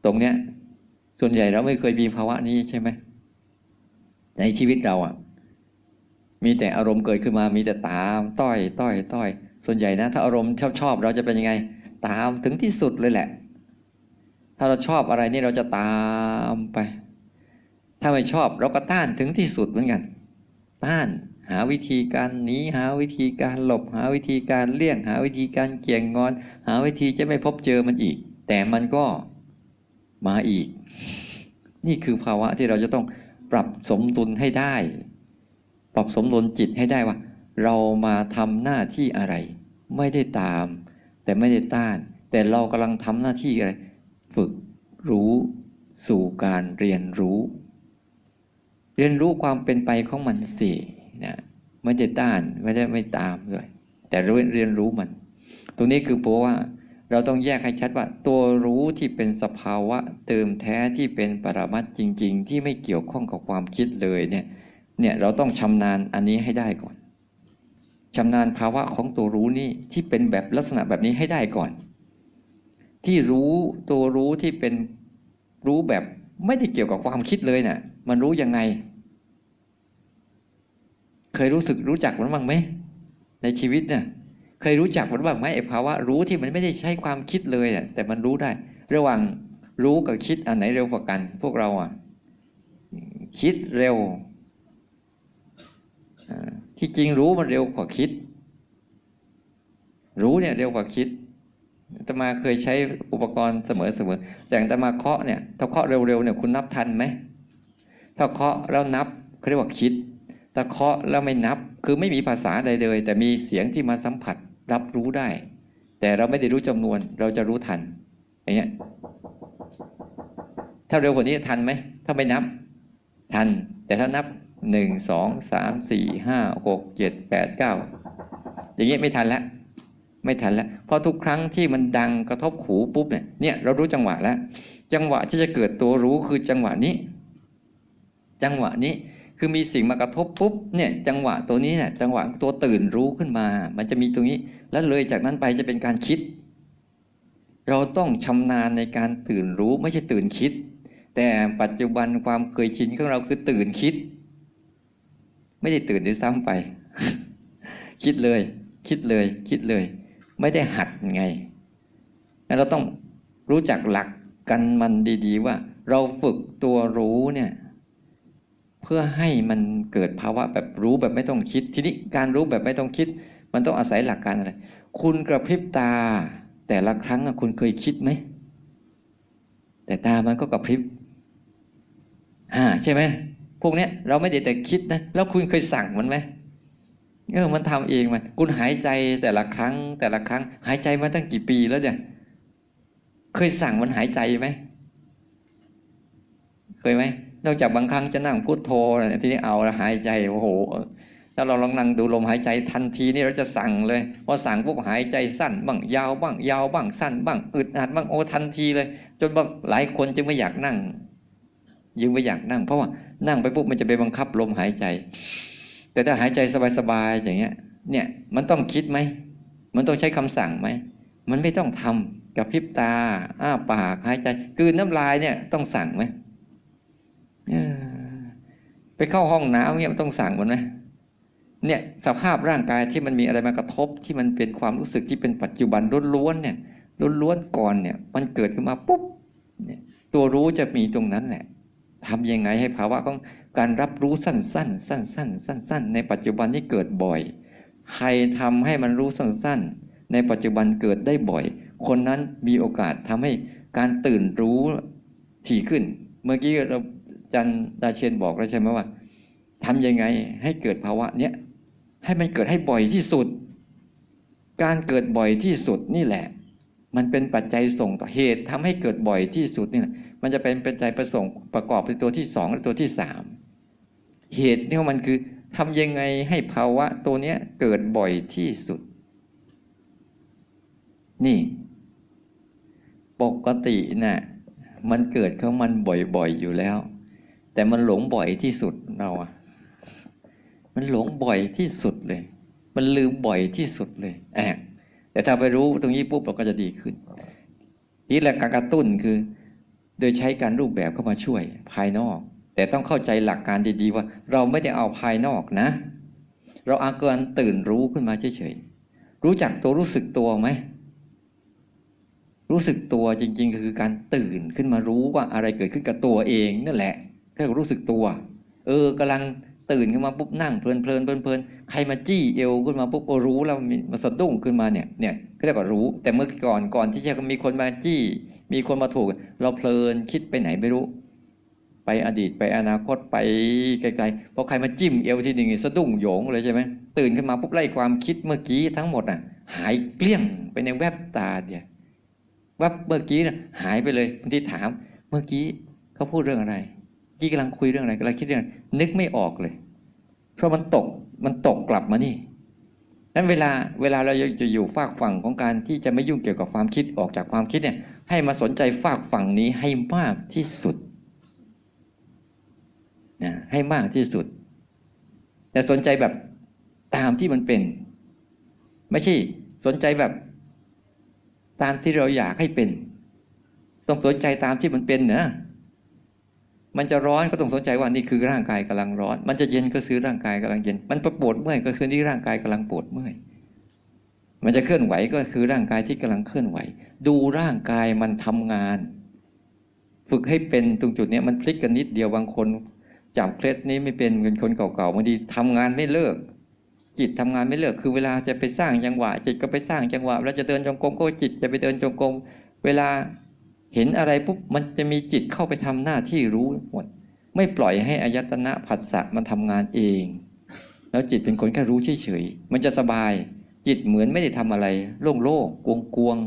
ตรงเนี้ย ส่วนใหญ่เราไม่เคยมีภาวะนี้ใช่ไหมในชีวิตเราอะ่ะ มีแต่อารมณ์เกิดขึ้นมา มีแต่ตามต้อยต้อยต้อยส่วนใหญ่นะ ถ้าอารมณ์ชอบชอบเราจะเป็นยังไง ตามถึงที่สุดเลยแหละ ถ้าเราชอบอะไรนี่เราจะตามไป ถ้าไม่ชอบเราก็ต้านถึงที่สุดเหมือนกัน ต้าน หาวิธีการหนีหาวิธีการหลบ หาวิธีการเลี่ยง หาวิธีการเกี่ยงงอน หาวิธีจะไม่พบเจอมันอีก แต่มันก็มาอีก นี่คือภาวะที่เราจะต้องปรับสมดุลให้ได้ ปรับสมดุลจิตให้ได้ว่า เรามาทำหน้าที่อะไร ไม่ได้ตาม แต่ไม่ได้ต้าน แต่เรากำลังทำหน้าที่อะไร ฝึกรู้สู่การเรียนรู้ เรียนรู้ความเป็นไปของมันสิ นะไม่ได้ต้านไม่ได้ไม่ตามด้วย แต่เรียนรู้มัน ตรงนี้คือเพราะว่าเราต้องแยกให้ชัดว่า ตัวรู้ที่เป็นสภาวะเติมแท้ที่เป็นปรมัตจริง ๆ ที่ไม่เกี่ยวข้องกับความคิดเลยเนี่ย เนี่ยเราต้องชำนาญอันนี้ให้ได้ก่อนชำนาญภาวะของตัวรู้นี่ที่เป็นแบบลักษณะแบบนี้ให้ได้ก่อน ที่รู้ตัวรู้ที่เป็นรู้แบบไม่ได้เกี่ยวกับความคิดเลยเนะ่ะ มันรู้ยังไง เคยรู้สึกรู้จักมันบ้างไหมในชีวิตเนี่ย เคยรู้จักมันบ้างไหมไอ้ภาวะรู้ที่มันไม่ได้ใช้ความคิดเลยอะแต่มันรู้ได้ ระหว่างรู้กับคิดอันไหนเร็วกว่ากัน พวกเราอะคิดเร็วที่จริงรู้มันเร็วกว่าคิด รู้เนี่ยเร็วกว่าคิดตมาเคยใช้อุปกรณ์เสมอๆแต่างตมาเคาะเนี่ยถ้าเคาะเร็วๆเนี่ยคุณนับทันไหมถ้าเคาะแล้วนับเขาเรียกว่าคิด ถ้าเคาะแล้วไม่นับ คือไม่มีภาษาใดเลย แต่มีเสียงที่มาสัมผัสรับรู้ได้ แต่เราไม่ได้รู้จำนวน เราจะรู้ทัน อย่างเงี้ย ถ้าเร็วกว่านี้ทันไหม ถ้าไม่นับ ทัน แต่ถ้านับหนึ่งสองสามสี่ห้าหกเจ็ดแปดเก้าอย่างเงี้ยไม่ทันแล้วไม่ทันแล้วเพราะทุกครั้งที่มันดังกระทบหูปุ๊บเนี่ยเนี่ยเรารู้จังหวะแล้ว จังหวะที่จะเกิดตัวรู้คือจังหวะนี้ จังหวะนี้ คือมีสิ่งมากระทบปุ๊บเนี่ยจังหวะตัวนี้เนี่ยจังหวะตัวตื่นรู้ขึ้นมา มันจะมีตรงนี้ แล้วเลยจากนั้นไปจะเป็นการคิด เราต้องชำนาญในการตื่นรู้ไม่ใช่ตื่นคิด แต่ปัจจุบันความเคยชินของเราคือตื่นคิด ไม่ได้ตื่นด้วยซ้ำไป คิดเลย คิดเลย คิดเลย ไม่ได้หัดไงเราต้องรู้จักหลักกันมันดี ๆ ว่า เราฝึกตัวรู้เนี่ย เพื่อให้มันเกิดภาวะแบบรู้แบบไม่ต้องคิด ทีนี้การรู้แบบไม่ต้องคิด มันต้องอาศัยหลักการอะไร คุณกระพริบตา แต่ละครั้งคุณเคยคิดไหม แต่ตามันก็กระพริบอ่าใช่ไหมพวกเนี้ยเราไม่ได้แต่คิดนะ แล้วคุณเคยสั่งมันไหมเออมันทำเองมัน คุณหายใจแต่ละครั้ง แต่ละครั้ง หายใจมาตั้งกี่ปีแล้วเนี่ย เคยสั่งมันหายใจไหม เคยไหม นอกจากบางครั้งจะนั่งพุโทโธทีนี้เอาหายใจโอ้โหถ้าเราลองนั่งดูลมหายใจทันทีนี่เราจะสั่งเลยพอสั่งปุ๊บหายใจสั้นบ้างยาวบ้าง ยาวบ้างสั้นบ้างอึดอัดบ้างโอ้ทันทีเลย จนบางหลายคนจึงไม่อยากนั่งยังไม่อยากนั่ง เพราะว่านั่งไปปุ๊บมันจะไปบังคับลมหายใจ แต่ถ้าหายใจสบายๆอย่างเงี้ย เนี่ยมันต้องคิดไหมมันต้องใช้คำสั่งไหมมันไม่ต้องทำกับพิบตา อ้าปากหายใจกืนน้ำลายเนี่ยต้องสั่งไหม ไปเข้าห้องน้ำเนี่ยมันต้องสั่งมันไหมเนี่ยสภาพร่างกายที่มันมีอะไรมากระทบที่มันเป็นความรู้สึกที่เป็นปัจจุบันล้วนๆเนี่ยล้วนๆก่อนเนี่ย มันเกิดขึ้นมาปุ๊บเนี่ยตัวรู้จะมีตรงนั้นแหละทำยังไงให้ภาวะของการรับรู้สั้นๆ สั้นๆ สั้น ๆ ในปัจจุบันที่เกิดบ่อย ใครทำให้มันรู้สั้นๆ ในปัจจุบันเกิดได้บ่อย คนนั้นมีโอกาสทำให้การตื่นรู้ถี่ขึ้น เมื่อกี้เรา จันดาเชนบอกแล้วใช่ไหมว่าทำยังไงให้เกิดภาวะเนี้ยให้มันเกิดให้บ่อยที่สุด การเกิดบ่อยที่สุดนี่แหละ มันเป็นปัจจัยส่งต่อเหตุทำให้เกิดบ่อยที่สุดนี่มันจะเป็นปัจจัยประสงค์ประกอบเป็นตัวที่สองและตัวที่สามเหตุนี่มันคือทำยังไงให้ภาวะตัวเนี้ยเกิดบ่อยที่สุด นี่ ปกตินะ่ะมันเกิดของมันบ่อยๆอยู่แล้ว แต่มันหลงบ่อยที่สุดเราอะมันหลงบ่อยที่สุดเลย มันลืมบ่อยที่สุดเลยแอบแต่ถ้าไปรู้ตรงนี้ปุ๊บเราก็จะดีขึ้น นี่แหละการกระตุ้นคือ โดยใช้การรูปแบบเข้ามาช่วยภายนอก แต่ต้องเข้าใจหลักการดีๆว่า เราไม่ได้เอาภายนอกนะ เราอาการตื่นรู้ขึ้นมาเฉยๆรู้จักตัวรู้สึกตัวไหมรู้สึกตัวจริง ๆ คือการตื่นขึ้นมารู้ว่าอะไรเกิดขึ้นกับตัวเองนั่นแหละ เรียกรู้สึกตัว เออกำลังตื่นขึ้นมาปุ๊บนั่งเพลินเพลินเพลินเพลินใครมาจี้เอวขึ้นมาปุ๊บโอรู้แล้วมันสะดุ้งขึ้นมาเนี่ยเนี่ยเรียกว่ารู้ แต่เมื่อก่อนก่อนที่จะมีคนมาจี้ มีคนมาถูก เราเพลินคิดไปไหนไม่รู้ ไปอดีตไปอนาคตไปไกลๆพอใครมาจิ้มเอวทีหนึ่งสะดุ้งโยงเลยใช่ไหมตื่นขึ้นมาปุ๊บไล่ความคิดเมื่อกี้ทั้งหมดอะ หายเกลี้ยงไปในแวบตาเดียวแว่าเมื่อกี้น่ะหายไปเลยบางทีถาม เมื่อกี้เขาพูดเรื่องอะไร กี้กำลังคุยเรื่องอะไรกำลังคิดเรื่องนึกไม่ออกเลย เพราะมันตกมันตกกลับมานี่นั้นเวลาเวลาเราจะอยู่ฝากฝั่งของการที่จะไม่ยุ่งเกี่ยวกับความคิดออกจากความคิดเนี่ย ให้มาสนใจฝากฝั่งนี้ให้มากที่สุดนะให้มากที่สุด แต่สนใจแบบตามที่มันเป็น ไม่ใช่สนใจแบบ ตามที่เราอยากให้เป็น ต้องสนใจตามที่มันเป็นนะ มันจะร้อนก็ต้องสนใจว่านี่คือร่างกายกำลังร้อน มันจะเย็นก็คือร่างกายกำลังเย็น มันปวดเมื่อยก็คือนี่ร่างกายกำลังปวดเมื่อย มันจะเคลื่อนไหวก็คือร่างกายที่กำลังเคลื่อนไหว ดูร่างกายมันทำงาน ฝึกให้เป็นตรงจุดนี้มันพลิกกันนิดเดียวบางคนจับเคล็ดนี้ไม่เป็นเป็นคนเก่าๆบางทีทำงานไม่เลิก จิตทำงานไม่เลิก คือเวลาจะไปสร้างจังหวะ จิตก็ไปสร้างจังหวะแล้วจะเดินจงกรมก็จิตจะไปเดินจงกรมเวลา เห็นอะไรปุ๊บมันจะมีจิตเข้าไปทำหน้าที่รู้หมด ไม่ปล่อยให้อายตนะผัสสะมันทำงานเอง แล้วจิตเป็นคนแค่รู้เฉยๆมันจะสบาย จิตเหมือนไม่ได้ทำอะไร โล่งโล่งกวง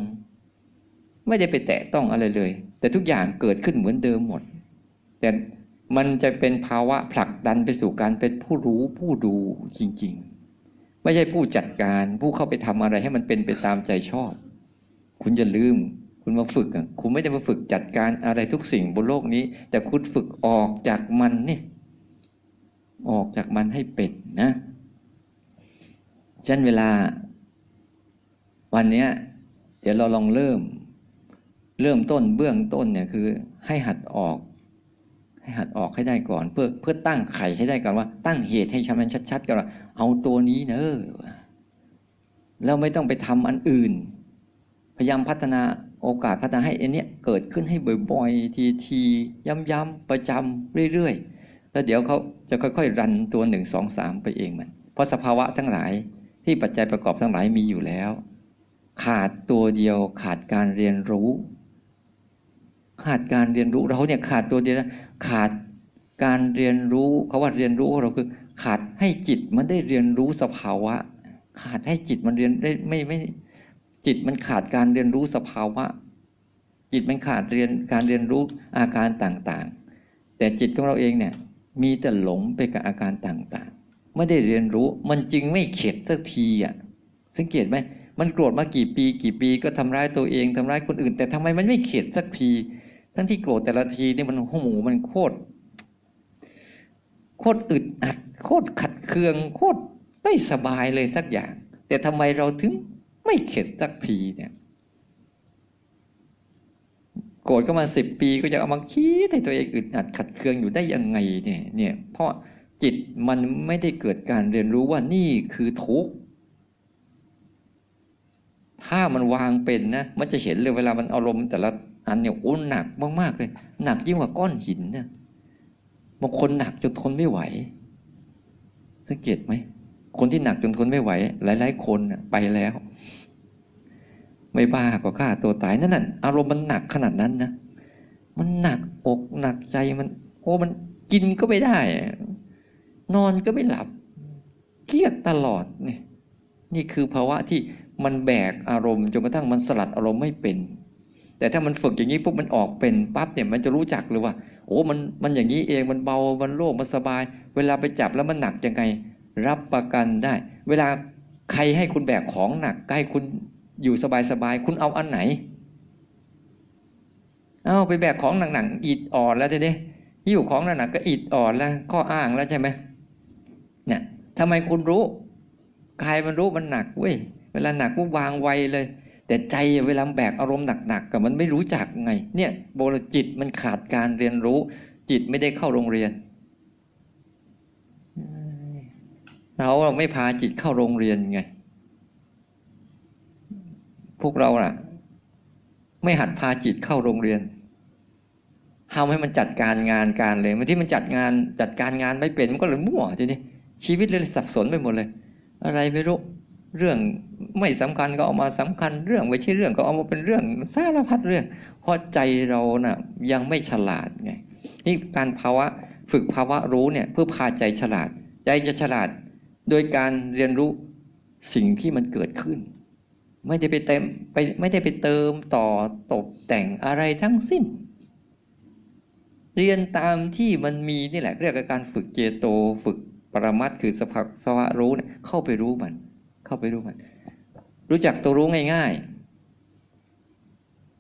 ๆไม่ได้ไปแตะต้องอะไรเลย แต่ทุกอย่างเกิดขึ้นเหมือนเดิมหมด แต่มันจะเป็นภาวะผลักดันไปสู่การเป็นผู้รู้ผู้ดูจริง ๆ ไม่ใช่ผู้จัดการผู้เข้าไปทำอะไรให้มันเป็นไปตามใจชอบ คุณอย่าลืม คุณมาฝึกคุณไม่ได้มาฝึกจัดการอะไรทุกสิ่งบนโลกนี้ แต่คุณฝึกออกจากมันนี่ ออกจากมันให้เป็นนะเช่นเวลา วันเนี้ยเดี๋ยวเราลองเริ่ม เริ่มต้นเบื้องต้นเนี่ยคือ ให้หัดออก ให้หัดออกให้ได้ก่อน เพื่อเพื่อตั้งไข่ให้ได้ก่อนว่า ตั้งเหตุให้ชันชัดๆก่อนเอาตัวนี้เนอะแล้วไม่ต้องไปทำอันอื่น พยายามพัฒนา โอกาสพัฒนาให้อันเนี้ยเกิดขึ้นให้บ่อยๆ ทีๆย้ำๆประจำเรื่อยๆ แล้วเดี๋ยวเขาจะค่อยๆ รันตัวหนึ่งสองสามไปเองมัน เพราะสภาวะทั้งหลายที่ปัจจัยประกอบทั้งหลายมีอยู่แล้ว ขาดตัวเดียวขาดการเรียนรู้ ขาดการเรียนรู้เราเนี่ยขาดตัวเดียวขาดการเรียนรู้เขาว่าเรียนรู้เราคือ ขาดให้จิตมันได้เรียนรู้สภาวะ ขาดให้จิตมันเรียนได้ไม่ไม่ จิตมันขาดการเรียนรู้สภาวะ จิตมันขาดเรียนการเรียนรู้อาการต่างๆ แต่จิตของเราเองเนี่ยมีแต่หลงไปกับอาการต่างๆ ไม่ได้เรียนรู้มันจึงไม่เข็ดสักทีอะสังเกตไหมมันโกรธมากี่ปี กี่ปีก็ทำร้ายตัวเองทำร้ายคนอื่น แต่ทำไมมันไม่เข็ดสักที ทั้งที่โกรธแต่ละทีนี่มันโหมูมันโคตรโคตรอึดอัด โคตรขัดเคือง โคตรไม่สบายเลยสักอย่าง แต่ทำไมเราถึง ไม่เข็ดสักทีเนี่ยโกรธก็มาสิบปีก็จะเอามาคิดให้ตัวเองอึดอัดขัดเคืองอยู่ได้ยังไงเนี่ยเนี่ยเพราะจิตมันไม่ได้เกิดการเรียนรู้ว่านี่คือทุกข์ถ้ามันวางเป็นนะ มันจะเห็นเลยเวลามันอารมณ์แต่ละอันเนี่ยโอ้หนักมากๆเลย หนักยิ่งกว่าก้อนหินนะบางคนหนักจนทนไม่ไหว สังเกตไหมคนที่หนักจนทนไม่ไหว หลาย ๆ คนไปแล้ว ไม่บ้าก็ฆ่าตัวตายนั่นน่ะอารมณ์มันหนักขนาดนั้นนะมันหนักอกหนักใจมันโอ้มันกินก็ไม่ได้ นอนก็ไม่หลับเครียดตลอดเนี่ยนี่คือภาวะที่มันแบกอารมณ์จนกระทั่งมันสลัดอารมณ์ไม่เป็น แต่ถ้ามันฝึกอย่างนี้ปุ๊บมันออกเป็นปั๊บเนี่ยมันจะรู้จักเลยว่า โอ้มันมันอย่างนี้เองมันเบามันโล่งมันสบาย เวลาไปจับแล้วมันหนักยังไง รับประกันได้ เวลาใครให้คุณแบกของหนักให้คุณ อยู่สบายๆ คุณเอาอันไหน เอาไปแบกของหนักๆอิดอ่อนแล้วทีนี้หิ้วของหนักๆก็อิดอ่อนแล้ว ข้ออ้างแล้วใช่ไหมเนี่ยทำไมคุณรู้กายมันรู้มันหนักเว้ยเวลาหนักก็วางไวเลย แต่ใจเวลาแบกอารมณ์หนักๆกับมันไม่รู้จักไง เนี่ยโบรจิตมันขาดการเรียนรู้ จิตไม่ได้เข้าโรงเรียนเราไม่พาจิตเข้าโรงเรียนไง พวกเราน่ะ ไม่หัดพาจิตเข้าโรงเรียนทำให้มันจัดการงานการเลยบางที่มันจัดงานจัดการงานไม่เป็นมันก็เลยมั่วทีนี้ชีวิตเลยสับสนไปหมดเลย อะไรไม่รู้เรื่องไม่สำคัญก็เอามาสำคัญ เรื่องไม่ใช่เรื่องก็เอามาเป็นเรื่องสารพัดเรื่อง เพราะใจเราน่ะยังไม่ฉลาดไงนี่การภาวะฝึกภาวะรู้เนี่ย เพื่อพาใจฉลาด ใจจะฉลาด โดยการเรียนรู้สิ่งที่มันเกิดขึ้น ไม่ได้ไปเต็มไปไม่ได้ไปเติมต่อตกแต่งอะไรทั้งสิ้น เรียนตามที่มันมีนี่แหละเรียกการฝึกเจโตฝึกปรมัตคือสภาสวะรู้เนี่ยเข้าไปรู้มัน เข้าไปรู้มัน รู้จักตัวรู้ง่าย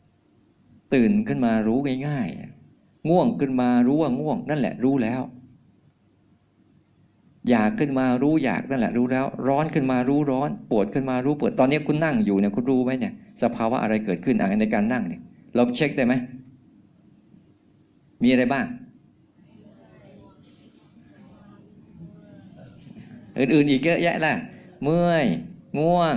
ๆ ตื่นขึ้นมารู้ง่ายๆ ง่วงขึ้นมารู้ว่าง่วงนั่นแหละรู้แล้ว อยากขึ้นมารู้อยากนั่นแหละรู้แล้ว ร้อนขึ้นมารู้ร้อน ปวดขึ้นมารู้ปวดตอนนี้คุณนั่งอยู่เนี่ยคุณรู้ไหมเนี่ย สภาวะอะไรเกิดขึ้นในการนั่งเนี่ยเราเช็คได้ไหมมีอะไรบ้าง อื่นๆอีกเยอะแยะล่ะ เมื่อย ง่วง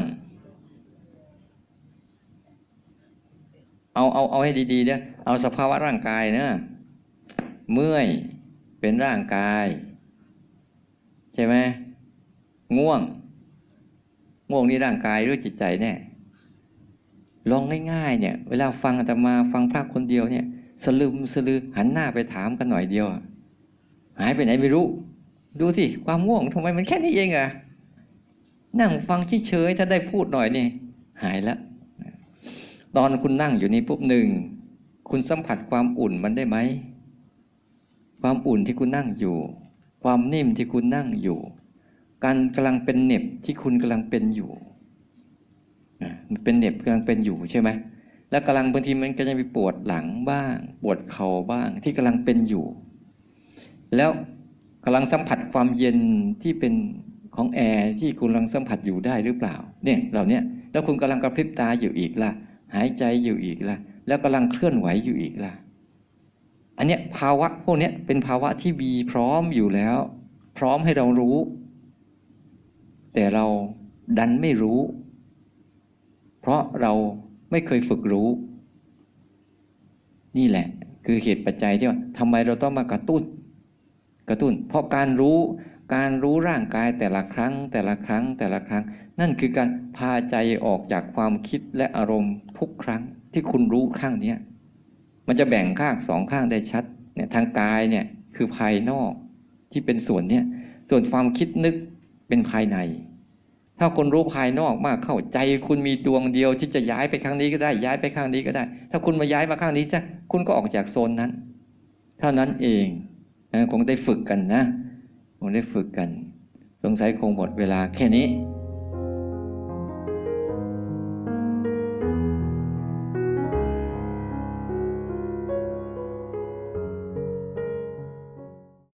เอาเอาเอาให้ดีๆเนี่ยเอาสภาวะร่างกายเนะเมื่อยเป็นร่างกาย ใช่ไหมง่วง ง่วงนี่ร่างกายหรือจิตใจแน่ลองง่ายๆ เนี่ย เวลาฟังอาตมาฟังพระคนเดียวเนี่ย สลืมสลือหันหน้าไปถามกันหน่อยเดียวหายไปไหนไม่รู้ ดูสิความง่วงทำไมมันแค่นี้เองอะนั่งฟังเฉยๆถ้าได้พูดหน่อยนี่หายแล้วตอนคุณนั่งอยู่นี่ปุ๊บหนึ่งคุณสัมผัสความอุ่นมันได้ไหมความอุ่นที่คุณนั่งอยู่ ความนิ่มที่คุณนั่งอยู่ การกำลังเป็นเน็บที่คุณกำลังเป็นอยู่มันเป็นเน็บกำลังเป็นอยู่ใช่ไหมแล้วกำลังบางทีมันก็จะมีปวดหลังบ้าง ปวดเข่าบ้างที่กำลังเป็นอยู่ แล้วกำลังสัมผัสความเย็นที่เป็นของแอร์ที่คุณกำลังสัมผัสอยู่ได้หรือเปล่า เนี่ยเหล่านี้แล้วคุณกำลังกระพริบตาอยู่อีกล่ะ หายใจอยู่อีกล่ะ แล้วกำลังเคลื่อนไหวอยู่อีกล่ะ อันเนี้ยภาวะพวกเนี้ยเป็นภาวะที่มีพร้อมอยู่แล้ว พร้อมให้เรารู้ แต่เราดันไม่รู้ เพราะเราไม่เคยฝึกรู้ นี่แหละ คือเหตุปัจจัยที่ว่าทำไมเราต้องมากระตุ้น กระตุ้น เพราะการรู้การรู้ร่างกายแต่ละครั้ง แต่ละครั้ง แต่ละครั้ง นั่นคือการพาใจออกจากความคิดและอารมณ์ทุกครั้งที่คุณรู้ข้างเนี้ย มันจะแบ่งข้างสองข้างได้ชัดเนี่ยทางกายเนี่ยคือภายนอกที่เป็นส่วนเนี้ยส่วนความคิดนึกเป็นภายใน ถ้าคนรู้ภายนอกมากเข้าใจคุณมีดวงเดียวที่จะย้ายไปข้างนี้ก็ได้ย้ายไปข้างนี้ก็ได้ ถ้าคุณมาย้ายมาข้างนี้จะคุณก็ออกจากโซนนั้น เท่านั้นเองนะคงได้ฝึกกันนะคงได้ฝึกกัน สงสัยคงหมดเวลาแค่นี้